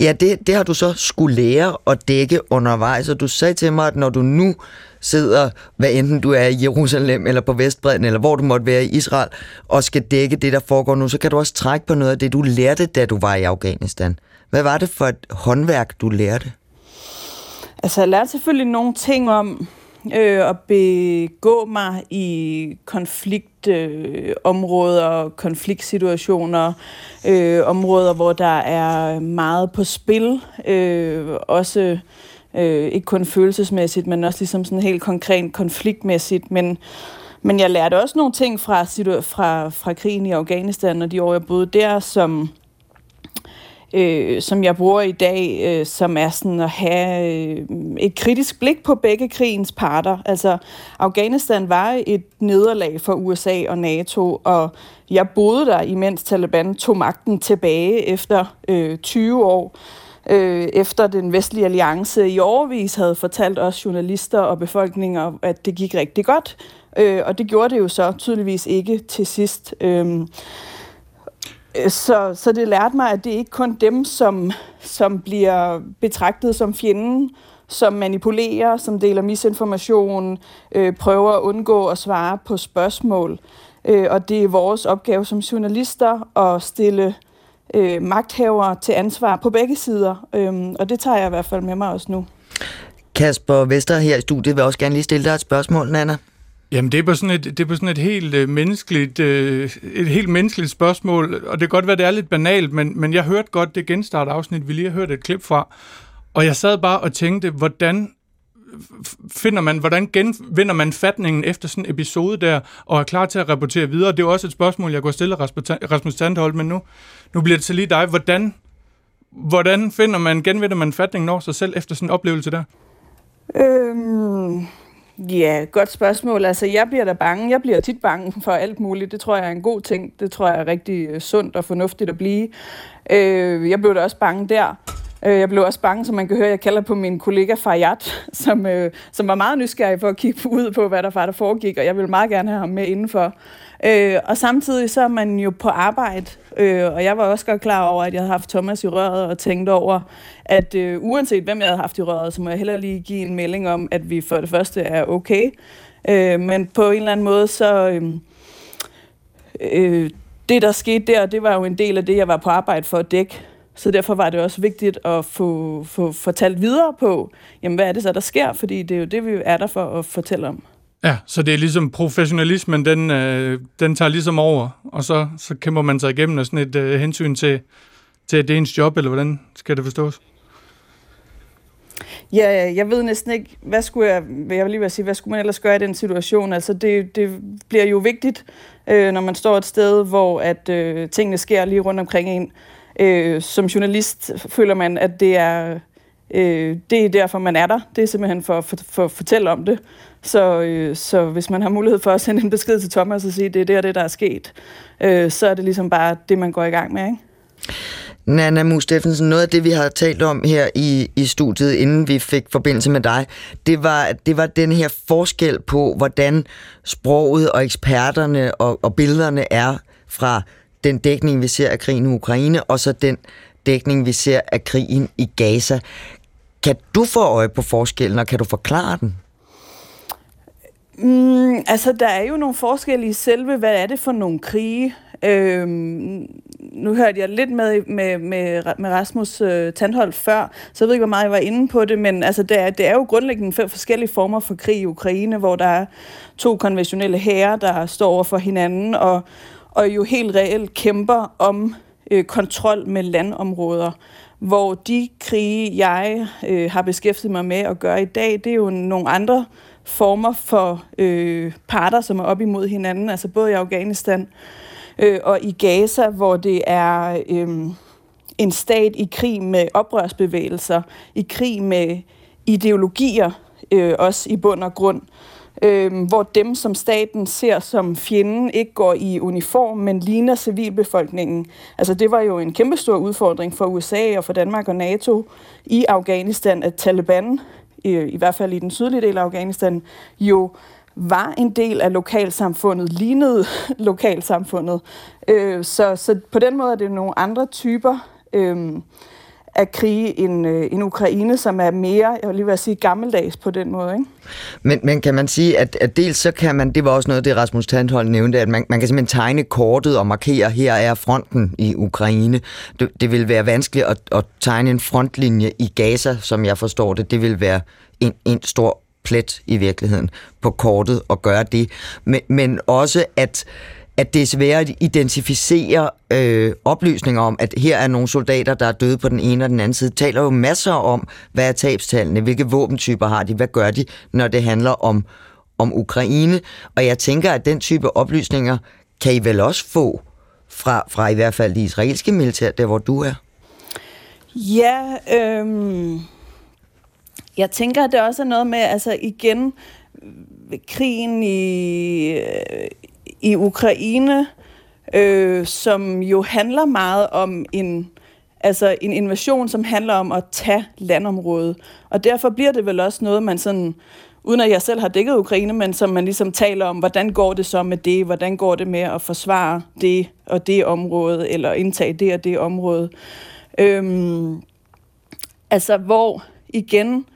Ja, det, det har du så skulle lære at dække undervejs, og du sagde til mig, at når du nu sidder, hvad enten du er i Jerusalem eller på Vestbredden, eller hvor du måtte være i Israel, og skal dække det, der foregår nu, så kan du også trække på noget af det, du lærte, da du var i Afghanistan. Hvad var det for et håndværk, du lærte? Altså, jeg lærte selvfølgelig nogle ting om øh, at begå mig i konfliktområder, øh, konfliktsituationer, øh, områder, hvor der er meget på spil, øh, også øh, ikke kun følelsesmæssigt, men også ligesom sådan helt konkret konfliktmæssigt, men men jeg lærte også nogle ting fra, fra, fra krigen i Afghanistan og de år, jeg boede der, som, øh, som jeg bruger i dag, øh, som er sådan at have øh, et kritisk blik på begge krigens parter. Altså, Afghanistan var et nederlag for USA og NATO, og jeg boede der, imens Taliban tog magten tilbage efter øh, 20 år øh, efter den vestlige alliance i overvis havde fortalt os journalister og befolkninger, at det gik rigtig godt. Øh, og det gjorde det jo så tydeligvis ikke til sidst. Øh, Øh, så, så det lærte mig, at det ikke kun dem, som, som bliver betragtet som fjenden, som manipulerer, som deler misinformation, øh, prøver at undgå at svare på spørgsmål. Øh, og det er vores opgave som journalister at stille øh, magthavere til ansvar på begge sider. Øh, og det tager jeg i hvert fald med mig også nu. Kasper Vester her i studiet vil også gerne lige stille dig et spørgsmål, Nana. Jamen, det er på sådan et, det er på sådan et helt øh, menneskeligt, øh, et helt menneskeligt spørgsmål, og det kan godt være, det er lidt banalt, men, men jeg hørte godt det genstart afsnit, vi lige har hørt et klip fra, og jeg sad bare og tænkte, hvordan finder man, hvordan genvinder man fatningen efter sådan en episode der, og er klar til at rapportere videre? Det er også et spørgsmål, jeg går stille Rasmus Tandhold, men nu, nu bliver det til lige dig. Hvordan, hvordan finder man, genvinder man fatningen over sig selv efter sådan en oplevelse der? Øhm Ja, godt spørgsmål. Altså, jeg bliver da bange. Jeg bliver tit bange for alt muligt. Det tror jeg er en god ting. Det tror jeg er rigtig øh, sundt og fornuftigt at blive. Øh, jeg blev da også bange der. Øh, jeg blev også bange, som man kan høre, jeg kalder på min kollega Fayat, som, øh, som var meget nysgerrig for at kigge ud på, hvad der var, der foregik, og jeg ville meget gerne have ham med indenfor. Øh, og samtidig så er man jo på arbejde, øh, og jeg var også godt klar over, at jeg havde haft Thomas i røret og tænkt over, at øh, uanset hvem jeg havde haft i røret, så må jeg heller lige give en melding om, at vi for det første er okay. Øh, men på en eller anden måde, så... Øh, øh, det, der skete der, det var jo en del af det, jeg var på arbejde for at dække. Så derfor var det også vigtigt at få, få fortalt videre på, jamen hvad er det så, der sker? Fordi det er jo det, vi er der for at fortælle om. Ja, så det er ligesom professionalismen, den, øh, den tager ligesom over, og så, så kæmper man sig igennem af sådan et øh, hensyn til, til det ens job, eller hvordan skal det forstås? Ja, jeg ved næsten ikke, hvad skulle jeg, jeg vil lige vil sige, hvad skulle man ellers gøre i den situation? Altså, det, det bliver jo vigtigt, øh, når man står et sted, hvor at øh, tingene sker lige rundt omkring en. Øh, som journalist føler man, at det er, øh, det er derfor, man er der. Det er simpelthen for, for, for at fortælle om det. Så, øh, så hvis man har mulighed for at sende en besked til Thomas og sige, at det er det og det, der er sket, øh, så er det ligesom bare det, man går i gang med, ikke? Nana Mu Steffensen, noget af det, vi har talt om her i, i studiet, inden vi fik forbindelse med dig, det var, det var den her forskel på, hvordan sproget og eksperterne og, og billederne er fra den dækning, vi ser af krigen i Ukraine, og så den dækning, vi ser af krigen i Gaza. Kan du få øje på forskellen, og kan du forklare den? Mm, altså, der er jo nogle forskelle i selve, hvad er det for nogle krige. Øhm, nu hørte jeg lidt med, med, med, med Rasmus øh, Tandhold før, så jeg ved ikke, hvor meget jeg var inde på det, men altså, det, er, det er jo grundlæggende fem forskellige former for krig i Ukraine, hvor der er to konventionelle herrer, der står over for hinanden, og, og jo helt reelt kæmper om øh, kontrol med landområder hvor de krige, jeg øh, har beskæftiget mig med at gøre i dag, det er jo nogle andre former for øh, parter, som er op imod hinanden, altså både i Afghanistan øh, og i Gaza, hvor det er øh, en stat i krig med oprørsbevægelser, i krig med ideologier, øh, også i bund og grund, øh, hvor dem, som staten ser som fjenden, ikke går i uniform, men ligner civilbefolkningen. Altså det var jo en kæmpestor udfordring for USA og for Danmark og NATO i Afghanistan, at Taliban i, i hvert fald i den sydlige del af Afghanistan, jo var en del af lokalsamfundet, lignede lokalsamfundet. Øh, så, så på den måde er det nogle andre typer øh, at krige en, øh, Ukraine, som er mere, jeg vil lige vil sige, gammeldags på den måde. Ikke? Men, men kan man sige, at, at dels så kan man, det var også noget, det Rasmus Tandhold nævnte, at man, man kan simpelthen tegne kortet og markere, her er fronten i Ukraine. Det, det vil være vanskeligt at, at tegne en frontlinje i Gaza, som jeg forstår det. Det vil være en, en stor plet i virkeligheden på kortet at gøre det. Men, men også at at det er svært at identificere øh, oplysninger om, at her er nogle soldater, der er døde på den ene og den anden side. taler jo masser om, hvad er tabstallene, hvilke våbentyper har de, hvad gør de, når det handler om, om Ukraine. Og jeg tænker, at den type oplysninger kan I vel også få fra, fra i hvert fald det israelske militær, der hvor du er? Ja, øhm, jeg tænker, at det også er noget med, altså igen, krigen i, øh, i Ukraine, øh, som jo handler meget om en, altså en invasion, som handler om at tage landområdet. Og derfor bliver det vel også noget, man sådan, uden at jeg selv har dækket Ukraine, men som man ligesom taler om, hvordan går det så med det, hvordan går det med at forsvare det og det område, eller indtage det og det område. Øhm, altså hvor igen,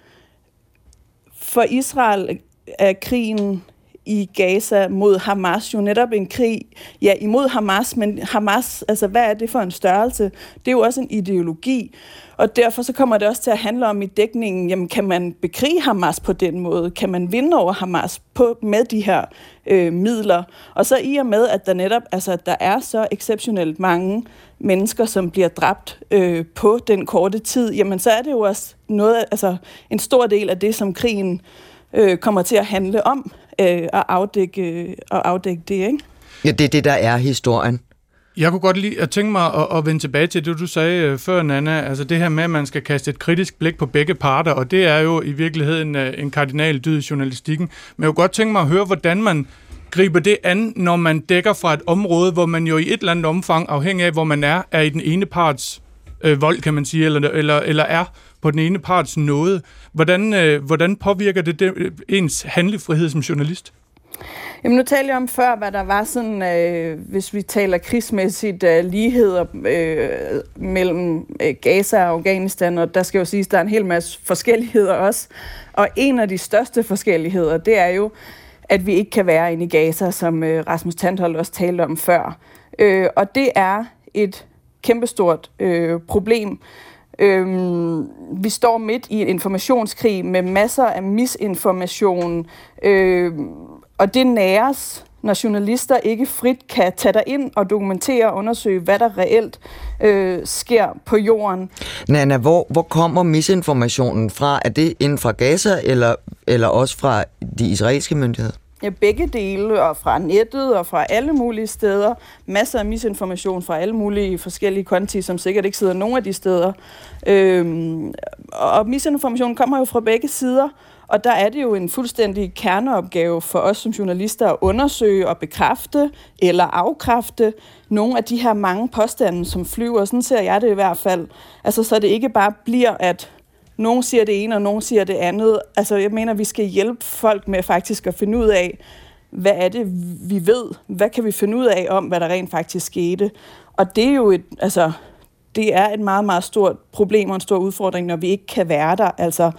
for Israel er krigen i Gaza mod Hamas jo netop en krig, ja, imod Hamas, men Hamas, altså hvad er det for en størrelse? Det er jo også en ideologi, og derfor så kommer det også til at handle om i dækningen, jamen kan man bekrige Hamas på den måde? Kan man vinde over Hamas på, med de her øh, midler? Og så i og med, at der netop, altså der er så exceptionelt mange mennesker, som bliver dræbt øh, på den korte tid, jamen så er det jo også noget, altså en stor del af det, som krigen øh, kommer til at handle om øh, at afdække, at afdække det, ikke? Ja, det er det, der er historien. Jeg kunne godt lide at tænke mig at, at vende tilbage til det, du sagde øh, før, Nana. Altså det her med, at man skal kaste et kritisk blik på begge parter, og det er jo i virkeligheden øh, en kardinal dyd i journalistikken. Men jeg kunne godt tænke mig at høre, hvordan man griber det an, når man dækker fra et område, hvor man jo i et eller andet omfang, afhængig af hvor man er, er i den ene parts øh, vold, kan man sige, eller, eller, eller er på den ene parts nåde. Hvordan, øh, hvordan påvirker det, det øh, ens handlefrihed som journalist? Jamen nu talte jeg om før, hvad der var sådan, øh, hvis vi taler krigsmæssigt, øh, ligheder øh, mellem øh, Gaza og Afghanistan, og der skal jo siges, at der er en hel masse forskelligheder også. Og en af de største forskelligheder, det er jo, at vi ikke kan være inde i Gaza, som øh, Rasmus Tandhold også talte om før. Øh, og det er et kæmpestort øh, problem. Øhm, vi står midt i en informationskrig med masser af misinformation, øhm, og det næres, når journalister ikke frit kan tage dig ind og dokumentere og undersøge, hvad der reelt øh, sker på jorden. Nana, hvor, hvor kommer misinformationen fra? Er det inden fra Gaza, eller, eller også fra de israelske myndigheder? Ja, begge dele, og fra nettet og fra alle mulige steder. Masser af misinformation fra alle mulige forskellige konti, som sikkert ikke sidder nogen af de steder. Øhm, og misinformation kommer jo fra begge sider, og der er det jo en fuldstændig kerneopgave for os som journalister at undersøge og bekræfte eller afkræfte nogle af de her mange påstande, som flyver. Sådan ser jeg det i hvert fald. Altså, så det ikke bare bliver, at nogen siger det ene, og nogen siger det andet. Altså, jeg mener, vi skal hjælpe folk med faktisk at finde ud af, hvad er det, vi ved? Hvad kan vi finde ud af om, hvad der rent faktisk skete? Og det er jo et, altså, det er et meget, meget stort problem og en stor udfordring, når vi ikke kan være der. Altså,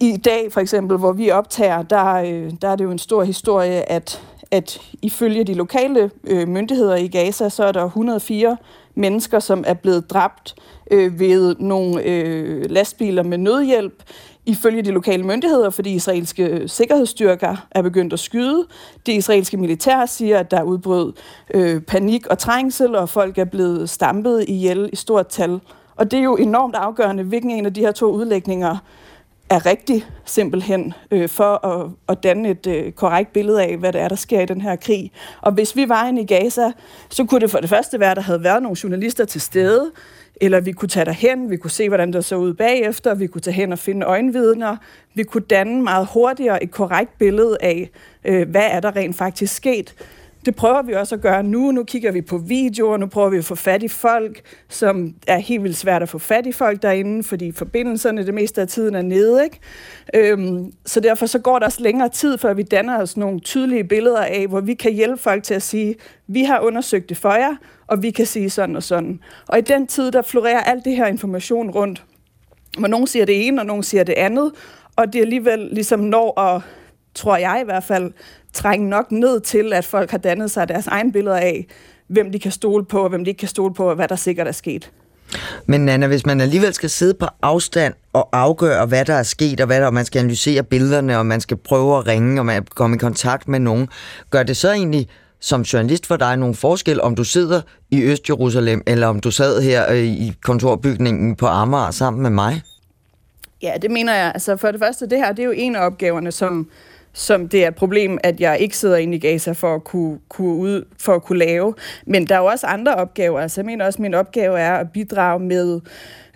i dag for eksempel, hvor vi optager, der, øh, der er det jo en stor historie, at, at ifølge de lokale øh, myndigheder i Gaza, så er der 104 mennesker, som er blevet dræbt øh, ved nogle øh, lastbiler med nødhjælp ifølge de lokale myndigheder, fordi israelske sikkerhedsstyrker er begyndt at skyde. Det israelske militær siger, at der er udbrød øh, panik og trængsel, og folk er blevet stampet ihjel i stort tal. Og det er jo enormt afgørende, hvilken en af de her to udlægninger er rigtig simpelthen øh, for at, at danne et øh, korrekt billede af, hvad det er, der sker i den her krig. Og hvis vi var inde i Gaza, så kunne det for det første være, at der havde været nogle journalister til stede, eller vi kunne tage derhen, vi kunne se, hvordan det så ud bagefter, vi kunne tage hen og finde øjenvidner, vi kunne danne meget hurtigere et korrekt billede af, øh, hvad er der rent faktisk sket. Det prøver vi også at gøre nu. Nu kigger vi på videoer, nu prøver vi at få fat i folk, som er helt vildt svært at få fat i folk derinde, fordi forbindelserne det meste af tiden er nede. Ikke? Øhm, så derfor så går der også længere tid, før vi danner os nogle tydelige billeder af, hvor vi kan hjælpe folk til at sige, vi har undersøgt det for jer, og vi kan sige sådan og sådan. Og i den tid, der florerer alt det her information rundt, hvor nogen siger det ene, og nogen siger det andet, og det alligevel ligesom når at, tror jeg i hvert fald, trænge nok ned til, at folk har dannet sig deres egen billeder af, hvem de kan stole på, og hvem de ikke kan stole på, og hvad der sikkert er sket. Men Nana, hvis man alligevel skal sidde på afstand og afgøre, hvad der er sket, og hvad der, og man skal analysere billederne, og man skal prøve at ringe, og man komme i kontakt med nogen, gør det så egentlig som journalist for dig nogen forskel, om du sidder i Øst-Jerusalem, eller om du sad her øh, i kontorbygningen på Amager sammen med mig? Ja, det mener jeg. Altså for det første, det her det er jo en af opgaverne, som, som det er et problem, at jeg ikke sidder inde i Gaza for at kunne, kunne, ud, for at kunne lave. Men der er jo også andre opgaver. Altså jeg mener også, at min opgave er at bidrage med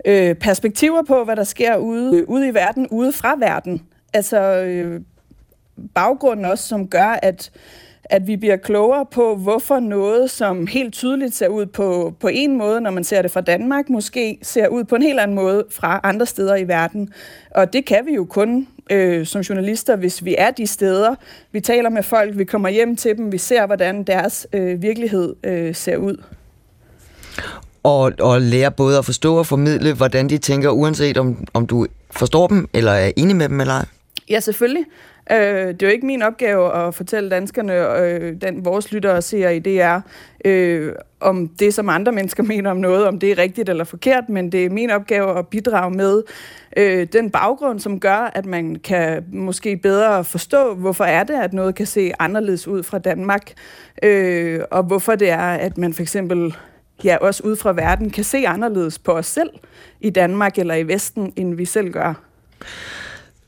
øh, perspektiver på, hvad der sker ude, ude i verden, ude fra verden. Altså øh, baggrunden også, som gør, at at vi bliver klogere på, hvorfor noget, som helt tydeligt ser ud på, på en måde, når man ser det fra Danmark, måske ser ud på en helt anden måde fra andre steder i verden. Og det kan vi jo kun øh, som journalister, hvis vi er de steder. Vi taler med folk, vi kommer hjem til dem, vi ser, hvordan deres øh, virkelighed øh, ser ud. Og, og lære både at forstå og formidle, hvordan de tænker, uanset om, om du forstår dem, eller er enig med dem eller ej? Ja, selvfølgelig. Øh, det er jo ikke min opgave at fortælle danskerne, øh, den vores lyttere ser i DR, øh, om det, som andre mennesker mener om noget, om det er rigtigt eller forkert, men det er min opgave at bidrage med øh, den baggrund, som gør, at man kan måske bedre forstå, hvorfor er det, at noget kan se anderledes ud fra Danmark, øh, og hvorfor det er, at man for eksempel ja, også ud fra verden kan se anderledes på os selv i Danmark eller i Vesten, end vi selv gør.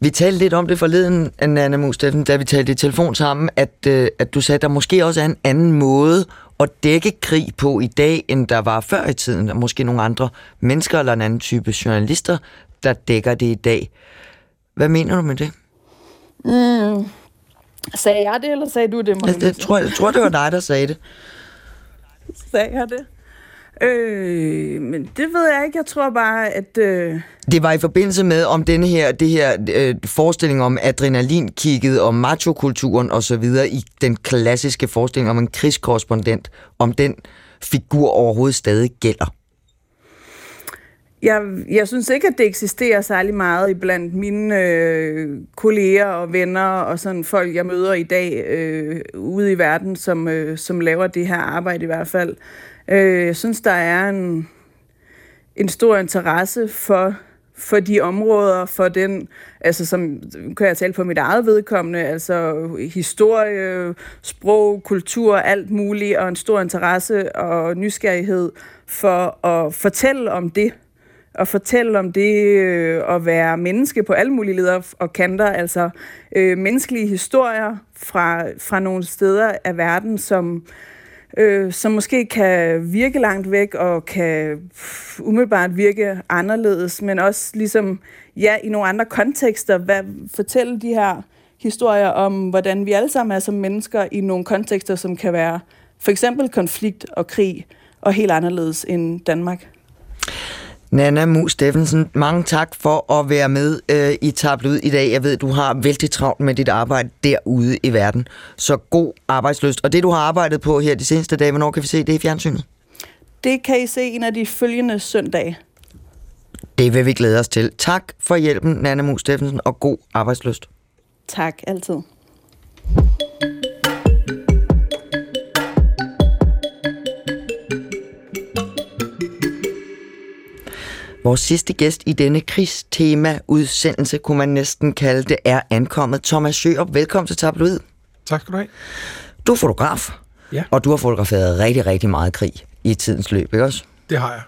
Vi talte lidt om det forleden, Anna Musteffen, da vi talte i telefon sammen, at, øh, at du sagde, at der måske også er en anden måde at dække krig på i dag, end der var før i tiden. Der måske nogle andre mennesker eller en anden type journalister, der dækker det i dag. Hvad mener du med det? Mm. Sagde jeg det, eller sagde du det? Jeg, jeg, tror, jeg tror, det var dig, der sagde det. Sagde jeg det? Øh, men det ved jeg ikke. Jeg tror bare, at... Øh... Det var i forbindelse med om denne her, det her øh, forestilling om adrenalinkigget og machokulturen og så videre i den klassiske forestilling om en krigskorrespondent, om den figur overhovedet stadig gælder. Jeg, jeg synes ikke, at det eksisterer særlig meget blandt mine øh, kolleger og venner og sådan folk, jeg møder i dag øh, ude i verden, som, øh, som laver det her arbejde i hvert fald. Øh, jeg synes, der er en, en stor interesse for, for de områder, for den, altså som kan jeg tale på mit eget vedkommende, altså historie, sprog, kultur, alt muligt, og en stor interesse og nysgerrighed for at fortælle om det, og fortælle om det øh, at være menneske på alle mulige leder og kanter, altså øh, menneskelige historier fra, fra nogle steder af verden, som øh, Øh, som måske kan virke langt væk og kan umiddelbart virke anderledes, men også ligesom, ja, i nogle andre kontekster, hvad, fortælle de her historier om, hvordan vi alle sammen er som mennesker i nogle kontekster, som kan være for eksempel konflikt og krig, og helt anderledes end Danmark. Nana Mus Steffensen, mange tak for at være med øh, i Tablet i dag. Jeg ved, du har vældig travlt med dit arbejde derude i verden. Så god arbejdsløst. Og det, du har arbejdet på her de seneste dage, hvornår kan vi se det i fjernsynet? det kan I se en af de følgende søndage. Det vil vi glæde os til. Tak for hjælpen, Nana Mus Steffensen, og god arbejdsløst. Tak, altid. Vores sidste gæst i denne krigstema-udsendelse, kunne man næsten kalde det, er ankommet. Thomas Sjørup, velkommen til Tabloid. Tak skal du have. Du er fotograf, Ja. og du har fotograferet rigtig, rigtig meget krig i tidens løb, ikke også? Det har jeg.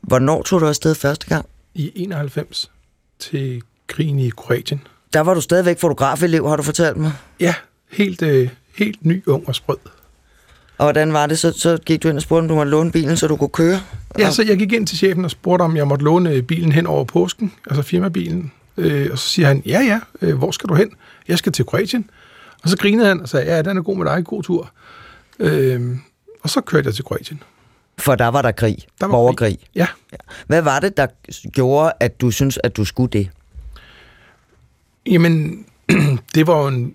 Hvornår tog du afsted første gang? I 91 til krigen i Kroatien. Der var du stadigvæk fotografelev, har du fortalt mig. Ja, helt, øh, helt ny, ung og sprød. Og hvordan var det? Så, så gik du ind og spurgte, om du måtte låne bilen, så du kunne køre? Ja, så jeg gik ind til chefen og spurgte, om jeg måtte låne øh, bilen hen over påsken, altså firmabilen. Øh, og så siger han, ja, ja, øh, hvor skal du hen? Jeg skal til Kroatien. Og så grinede han og sagde, ja, den er god med dig, god tur. Øh, og så kørte jeg til Kroatien. For der var der krig, Der var borgerkrig. Ja, Hvad var det, der gjorde, at du synes, at du skulle det? Jamen, det var jo en,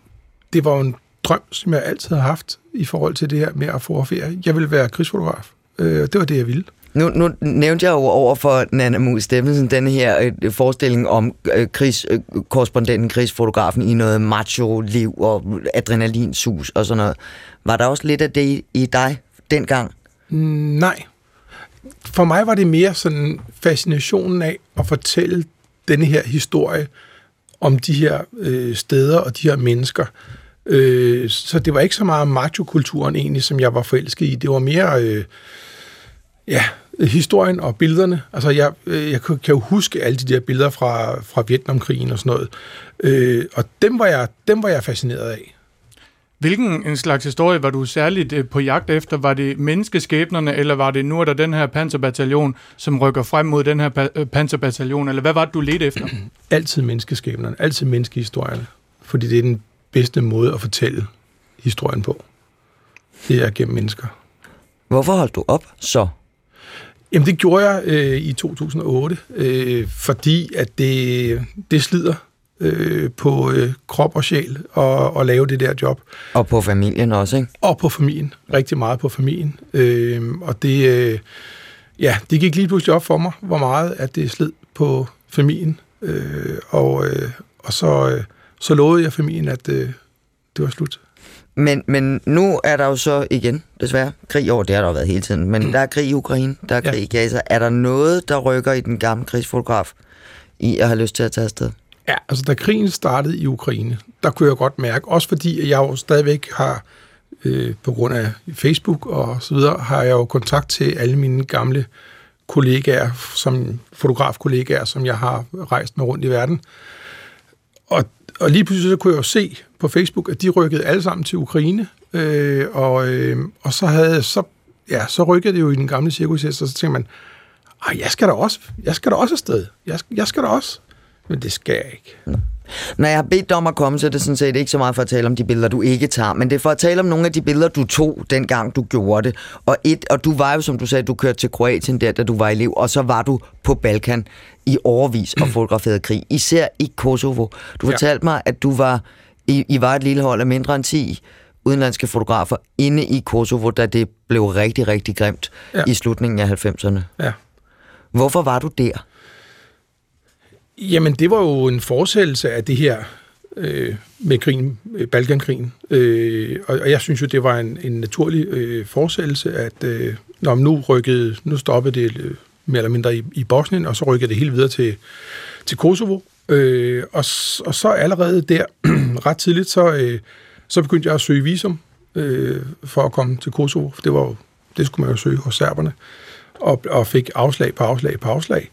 det var jo en drøm, som jeg altid har haft i forhold til det her med at fotografere. Jeg ville være krigsfotograf. Øh, det var det, jeg ville. Nu, nu nævnte jeg jo over for Nana Mus Steffensen den her øh, forestilling om øh, krigskorrespondenten, krigsfotografen i noget macho-liv og adrenalinsus og sådan noget. Var der også lidt af det i, i dig dengang? Mm, Nej. For mig var det mere sådan fascinationen af at fortælle denne her historie om de her øh, steder og de her mennesker. Øh, så det var ikke så meget machokulturen egentlig, som jeg var forelsket i. Det var mere øh, ja, historien og billederne. Altså jeg, øh, jeg kan jo huske alle de der billeder fra, fra Vietnamkrigen og sådan noget. Øh, og dem var, jeg, dem var jeg fascineret af. Hvilken en slags historie var du særligt øh, på jagt efter? Var det menneskeskæbnerne, eller var det nu er der den her panserbataljon, som rykker frem mod den her pa- øh, panserbataljon? Eller hvad var det, du ledte efter? altid menneskeskæbnerne, altid menneskehistorierne. Fordi det er den bedste måde at fortælle historien på. Det er gennem mennesker. Hvorfor holdt du op så? Jamen det gjorde jeg øh, i 2008, øh, fordi at det, det slider øh, på øh, krop og sjæl at, at lave det der job. Og på familien også, ikke? Og på familien. Rigtig meget på familien. Øh, og det, øh, ja, det gik lige pludselig op for mig, hvor meget at det slid på familien. Øh, og, øh, og så, øh, så lovede jeg familien, at øh, det var slut. Men, men nu er der jo så igen, desværre, krig over, det har der jo været hele tiden, men der er krig i Ukraine, der er Ja. krig i Gaza. Er der noget, der rykker i den gamle krigsfotograf i at have lyst til at tage afsted? Ja, altså da krigen startede i Ukraine, der kunne jeg godt mærke, også fordi jeg jo stadigvæk har, øh, på grund af Facebook og så videre, har jeg jo kontakt til alle mine gamle kollegaer, som fotografkollegaer, som jeg har rejst med rundt i verden. Og, og lige pludselig så kunne jeg jo se på Facebook, at de rykkede alle sammen til Ukraine, øh, og, øh, og så havde så, ja, så rykkede det jo i den gamle cirkushest, og så tænkte man, Ej, jeg skal da også, jeg skal da også afsted. Jeg, jeg skal da også. Men det skal jeg ikke. Mm. Når jeg har bedt dig om at komme, så er det sådan set ikke så meget for at tale om de billeder, du ikke tager, men det er for at tale om nogle af de billeder, du tog, dengang du gjorde det. Og, et, og du var jo, som du sagde, du kørte til Kroatien der, da du var elev, og så var du på Balkan i overvis og fotograferede krig, især i Kosovo. Du Ja. fortalte mig, at du var, I, I var et lille hold af mindre end 10 udenlandske fotografer inde i Kosovo, da det blev rigtig, rigtig grimt Ja. i slutningen af 90'erne. Ja. Hvorfor var du der? Jamen, det var jo en forsættelse af det her øh, med krigen, øh, Balkankrigen. Øh, og, og jeg synes jo, det var en, en naturlig øh, forsættelse, at øh, når man nu rykkede, nu stoppede det øh, mere eller mindre i, i Bosnien, og så rykkede det helt videre til, til Kosovo. Øh, og, og så allerede der, ret tidligt, så, øh, så begyndte jeg at søge visum øh, for at komme til Kosovo. For det, var jo, det skulle man jo søge hos serberne. Og, og fik afslag på afslag på afslag.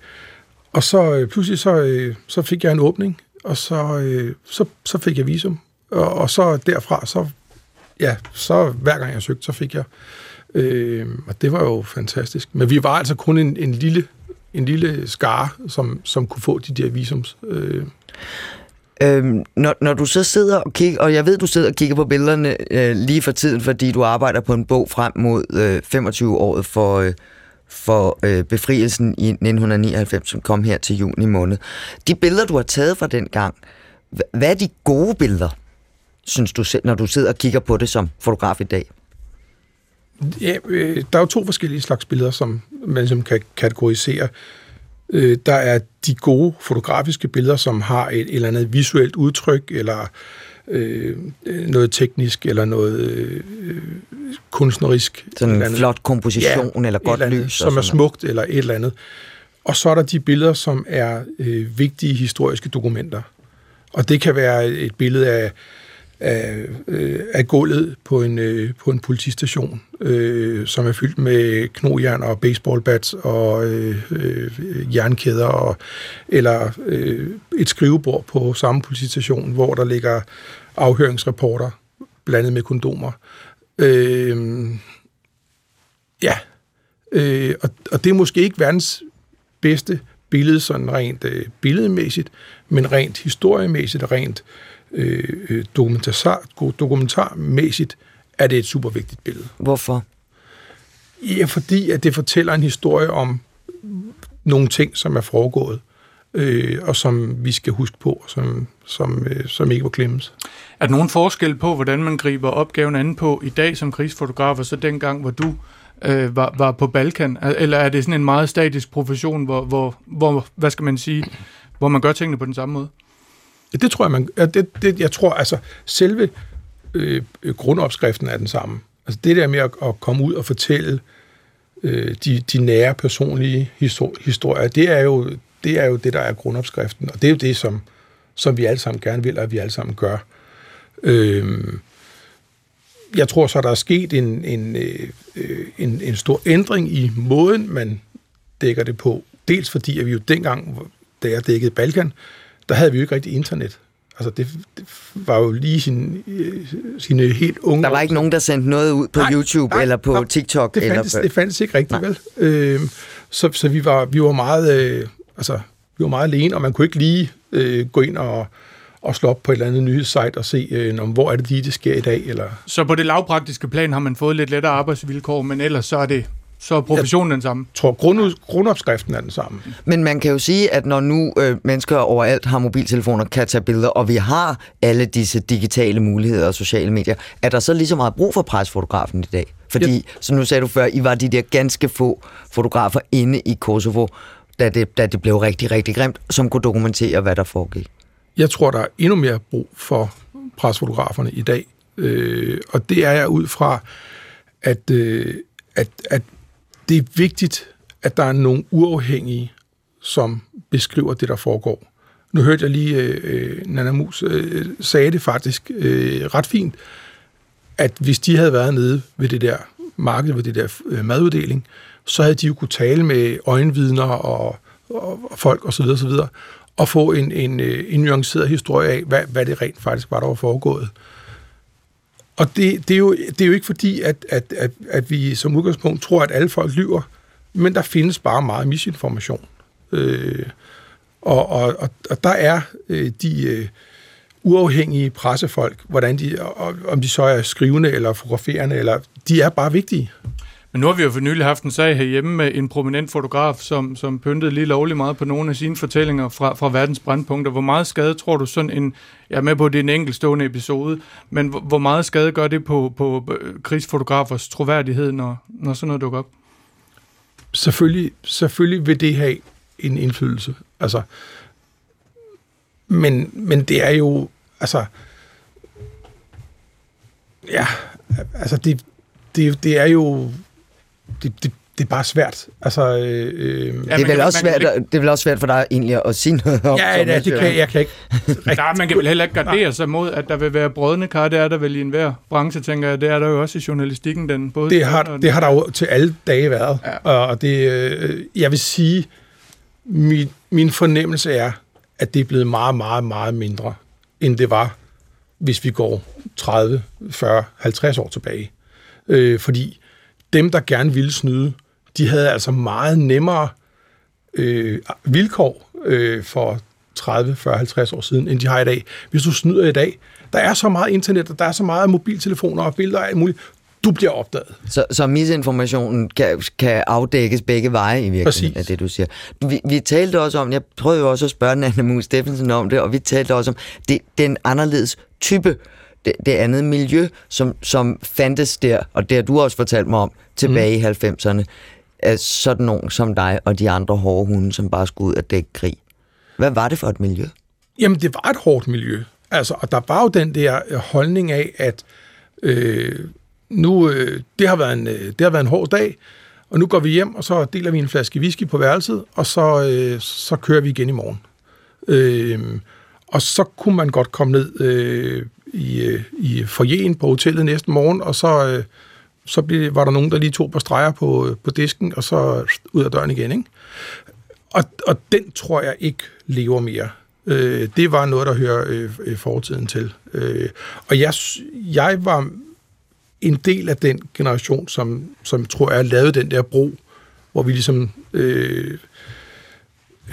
Og så øh, pludselig så, øh, så fik jeg en åbning, og så, øh, så, så fik jeg visum. Og, og så derfra, så, ja, så hver gang jeg søgte, så fik jeg. Øh, og det var jo fantastisk. Men vi var altså kun en, en lille en lille skare, som, som kunne få de der visums. Øh, Øhm, når, når du så sidder og kigger, og jeg ved, du sidder og kigger på billederne øh, lige for tiden, fordi du arbejder på en bog frem mod øh, 25-året for, øh, for øh, befrielsen i 1999, som kom her til juni måned. De billeder, du har taget fra den gang, hvad er de gode billeder, synes du selv, når du sidder og kigger på det som fotograf i dag? Ja, øh, der er jo to forskellige slags billeder, som man som kan kategorisere. Øh, der er de gode fotografiske billeder, som har et, et eller andet visuelt udtryk, eller øh, noget teknisk, eller noget øh, kunstnerisk. Sådan en andet. flot komposition, ja, eller godt andet, lys. Som er sådan noget. smukt, eller et eller andet. Og så er der de billeder, som er øh, vigtige historiske dokumenter. Og det kan være et billede af, af, øh, af gulvet på en, øh, på en politistation, øh, som er fyldt med knogjern og baseballbats og øh, øh, jernkæder, og, eller øh, et skrivebord på samme politistation, hvor der ligger afhøringsreporter blandet med kondomer. Øh, ja, øh, og, og det er måske ikke verdens bedste billede, sådan rent øh, billedmæssigt, men rent historiemæssigt og rent øh, øh, dokumentar, dokumentarmæssigt er det et super vigtigt billede. Hvorfor? Ja, fordi at det fortæller en historie om nogle ting, som er foregået, øh, og som vi skal huske på, og som, som, øh, som ikke må glemmes. Er der nogen forskel på, hvordan man griber opgaven an på i dag som krigsfotograf, og så dengang, hvor du øh, var, var på Balkan? Eller er det sådan en meget statisk profession, hvor, hvor, hvor hvad skal man sige, hvor man gør tingene på den samme måde? Det tror jeg, man, ja, det, det, jeg tror, altså, selve øh, grundopskriften er den samme. Altså det der med at, at komme ud og fortælle øh, de, de nære personlige histor- historier, det er, jo, det er jo det, der er grundopskriften, og det er jo det, som, som vi alle sammen gerne vil, og vi alle sammen gør. Øh, jeg tror så, der er sket en, en, øh, en, en stor ændring i måden, man dækker det på. Dels fordi, at vi jo dengang, da jeg dækkede Balkan, der havde vi jo ikke rigtig internet. Altså, det, det var jo lige sin, øh, sine helt unge... Der var ikke nogen, der sendte noget ud på Nej, YouTube nej, eller på nej, TikTok? Det eller fandtes, på... det fandtes ikke rigtigt, vel? Øh, så så vi, var, vi var meget... Øh, altså, vi var meget alene, og man kunne ikke lige øh, gå ind og, og slå op på et eller andet nyhedssite og se, øh, om, hvor er det lige, det sker i dag, eller... Så på det lavpraktiske plan har man fået lidt lettere arbejdsvilkår, men ellers så er det så er professionen den samme. Jeg tror, grund, grundopskriften er den samme. Men man kan jo sige, at når nu øh, mennesker overalt har mobiltelefoner, kan tage billeder, og vi har alle disse digitale muligheder og sociale medier, er der så lige så meget brug for presfotografen i dag? Fordi, Ja. som nu sagde du før, I var de der ganske få fotografer inde i Kosovo, da det, da det blev rigtig, rigtig grimt, som kunne dokumentere, hvad der foregik. Jeg tror, der er endnu mere brug for presfotograferne i dag. Øh, og det er jeg ud fra, at, øh, at, at det er vigtigt, at der er nogle uafhængige, som beskriver det, der foregår. Nu hørte jeg lige, øh, øh Nana Mus øh, øh, sagde det faktisk øh, ret fint, at hvis de havde været nede ved det der marked, ved det der øh, maduddeling, så havde de jo kunne tale med øjenvidner og, og, og folk osv. osv. og få en, en, øh, en nuanceret historie af, hvad, hvad det rent faktisk var, der var foregået. Og det, det, er, jo, det er jo ikke fordi, at, at, at, at vi som udgangspunkt tror, at alle folk lyver, men der findes bare meget misinformation. Øh, og, og, og, og der er øh, de øh, uafhængige pressefolk, hvordan de, og, om de så er skrivende eller fotograferende, eller, de er bare vigtige. Men nu har vi jo for nylig haft en sag herhjemme med en prominent fotograf, som, som pyntede lige lovligt meget på nogle af sine fortællinger fra, fra verdens brandpunkter. Hvor meget skade tror du sådan en, jeg er med på, at det er en enkeltstående episode, men hvor, hvor meget skade gør det på, på øh, krigsfotografers troværdighed, når, når sådan noget dukker op? Selvfølgelig, selvfølgelig vil det have en indflydelse. Altså, men, men det er jo, altså, ja, altså det, det, det er jo, det, det, det er bare svært. Altså, øh, øh, Ja, det, er vel kan- også svært, det er vel også svært for dig egentlig at sige noget om. ja, ja, det kan, jeg kan ikke. Nej, man kan vel heller ikke gardere sig mod, at der vil være brødende kar. Det er der vel i enhver branche, tænker jeg. Det er der jo også i journalistikken. Den, både Det har, den- det har der jo til alle dage været. Ja. Og det, øh, jeg vil sige, min, min fornemmelse er, at det er blevet meget, meget, meget mindre, end det var, hvis vi går 30, 40, 50 år tilbage. Øh, fordi dem, der gerne ville snyde, de havde altså meget nemmere øh, vilkår øh, for 30, 40, 50 år siden, end de har i dag. Hvis du snyder i dag, der er så meget internet, og der er så meget mobiltelefoner og billeder og alt muligt, du bliver opdaget. Så, så misinformationen kan, kan afdækkes begge veje i virkeligheden, Præcis. af det du siger. Vi, vi talte også om, jeg prøvede jo også at spørge Anna Mus Steffensen om det, og vi talte også om, det, den anderledes type det, det andet miljø, som, som fandtes der, og det har du også fortalt mig om, tilbage mm. i 90'erne, af sådan nogen som dig og de andre hårde hunde, som bare skulle ud og dække krig. Hvad var det for et miljø? Jamen, det var et hårdt miljø. Altså, og der var jo den der øh, holdning af, at øh, nu, øh, det, har været en, øh, det har været en hård dag, og nu går vi hjem, og så deler vi en flaske whisky på værelset, og så, øh, så kører vi igen i morgen. Øh, og så kunne man godt komme ned øh, i, øh, i forjen på hotellet næste morgen, og så, øh, så blev, var der nogen, der lige tog på streger på, øh, på disken, og så ud af døren igen. Ikke? Og, og den tror jeg ikke lever mere. Øh, det var noget, der hører øh, øh fortiden til. Øh, og jeg, jeg var en del af den generation, som, som tror jeg lavede den der bro, hvor vi ligesom øh,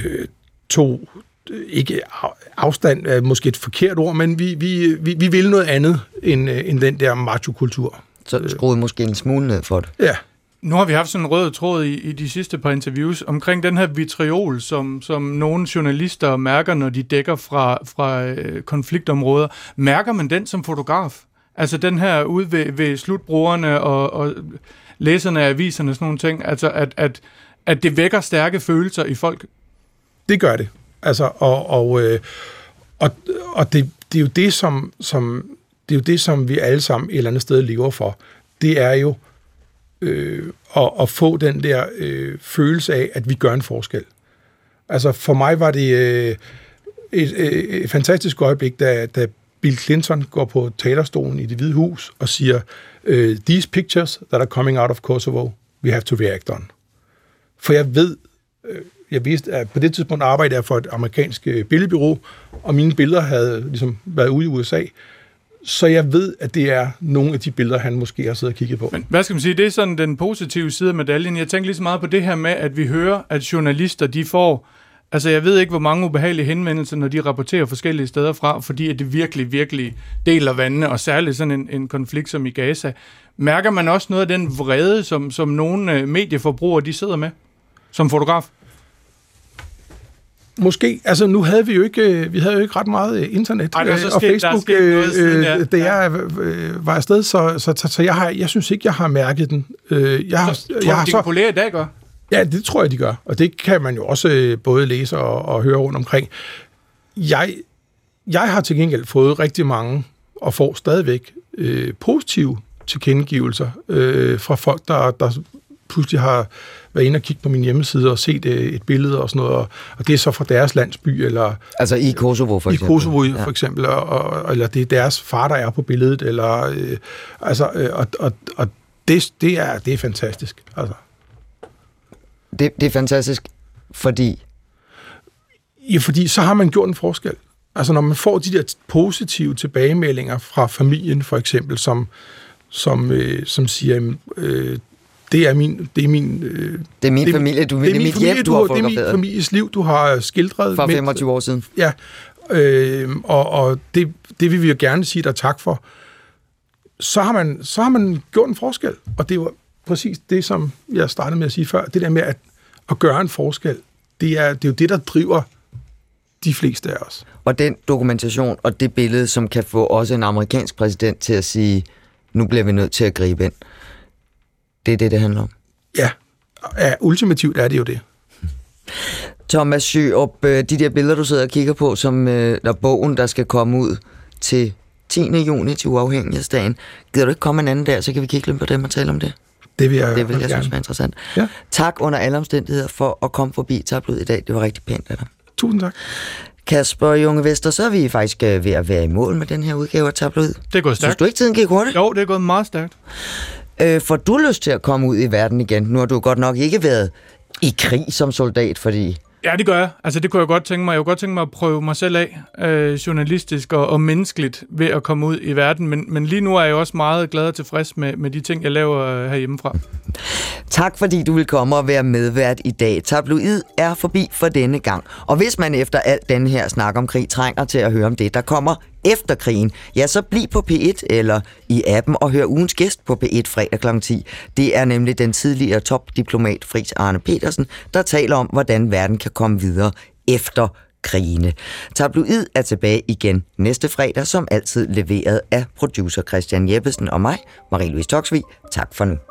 øh, tog ikke afstand er måske et forkert ord, men vi, vi, vi, vi vil noget andet end, end den der macho-kultur. Så skruede måske en smule ned for det. Ja. Nu har vi haft sådan en rød tråd i, i de sidste par interviews omkring den her vitriol, som, som nogle journalister mærker, når de dækker fra, fra øh, konfliktområder. Mærker man den som fotograf? Altså den her ude ved, ved slutbrugerne og, og læserne af aviserne og sådan nogle ting, altså at, at, at det vækker stærke følelser i folk? Det gør det. Altså, og, og, øh, og, og det, det er jo det, som, som, det er jo det, som vi alle sammen et eller andet sted lever for. Det er jo øh, at, at få den der øh, følelse af, at vi gør en forskel. Altså for mig var det øh, et, et, et fantastisk øjeblik, da, da Bill Clinton går på talerstolen i det hvide hus og siger, øh, these pictures that are coming out of Kosovo, we have to react on. For jeg ved, øh, jeg vidste, at på det tidspunkt arbejdede jeg for et amerikansk øh, billedbyrå, og mine billeder havde ligesom været ude i USA. Så jeg ved, at det er nogle af de billeder, han måske har siddet og kigget på. Men hvad skal man sige, det er sådan den positive side af medaljen. Jeg tænker lige så meget på det her med, at vi hører, at journalister, de får Altså, jeg ved ikke, hvor mange ubehagelige henvendelser, når de rapporterer forskellige steder fra, fordi at det virkelig, virkelig deler vandene, og særligt sådan en, en konflikt som i Gaza. Mærker man også noget af den vrede, som, som nogle øh, medieforbrugere, de sidder med, som fotograf? Måske. Altså, nu havde vi jo ikke, øh, vi havde jo ikke ret meget øh, internet Ej, øh, og Facebook, noget siden, ja. da jeg øh, var afsted, så, så, så, så jeg, har, jeg synes ikke, jeg har mærket den. Jeg har, så, tror jeg har så, kolleger i dag gør? Ja, det tror jeg, de gør. Og det kan man jo også både læse og, og høre rundt omkring. Jeg, jeg har til gengæld fået rigtig mange, og får stadigvæk, øh, positive tilkendegivelser øh, fra folk, der, der pludselig har været inde og kigge på min hjemmeside og set øh, et billede og sådan noget, og, og det er så fra deres landsby, eller... Altså i Kosovo for eksempel? I Kosovo ja. for eksempel, og, og, eller det er deres far, der er på billedet, eller... Øh, altså, øh, og, og, og det, det, er, det er fantastisk, altså. Det, det er fantastisk, fordi... Ja, fordi så har man gjort en forskel. Altså når man får de der positive tilbagemeldinger fra familien for eksempel, som, som, øh, som siger, øh, det er min... Det er min, øh, det er min det, familie, du, det er, det er mit familie, hjem, du, du har Det er min families liv, du har skildret. For 25 med, år siden. Ja, øh, og, og det, det vil vi jo gerne sige dig tak for. Så har, man, så har man gjort en forskel, og det var præcis det, som jeg startede med at sige før. Det der med at, at gøre en forskel, det er, det er jo det, der driver de fleste af os. Og den dokumentation og det billede, som kan få også en amerikansk præsident til at sige, nu bliver vi nødt til at gribe ind. Det er det, det handler om. Ja, ja ultimativt er det jo det. Thomas Sjørup, øh, de der billeder, du sidder og kigger på, som øh, der bogen, der skal komme ud til 10. juni til uafhængighedsdagen. Gider du ikke komme en anden dag, så kan vi kigge lidt på dem og tale om det? Det vil jeg, det vil jeg gerne. synes var interessant. Ja. Tak under alle omstændigheder for at komme forbi Tablet i dag. Det var rigtig pænt af dig. Tusind tak. Kasper Junge Vester, så er vi faktisk øh, ved at være i mål med den her udgave af Tabloid. Det er gået stærkt. Synes du ikke, tiden gik hurtigt? Jo, det er gået meget stærkt. Øh, får du lyst til at komme ud i verden igen? Nu har du godt nok ikke været i krig som soldat, fordi Ja, det gør jeg. Altså, det kunne jeg godt tænke mig. Jeg kunne godt tænke mig at prøve mig selv af, øh, journalistisk og, og menneskeligt, ved at komme ud i verden. Men, men lige nu er jeg også meget glad og tilfreds med, med de ting, jeg laver øh, herhjemmefra. Tak fordi du vil komme og være medvært i dag. Tabloid er forbi for denne gang. Og hvis man efter alt den her snak om krig trænger til at høre om det, der kommer efter krigen, ja, så bliv på P1 eller i appen og hør ugens gæst på P1 fredag kl. 10. Det er nemlig den tidligere topdiplomat Fris Arne Petersen, der taler om, hvordan verden kan komme videre efter krigene. Tabloid er tilbage igen næste fredag, som altid leveret af producer Christian Jeppesen og mig, Marie-Louise Toksvig. Tak for nu.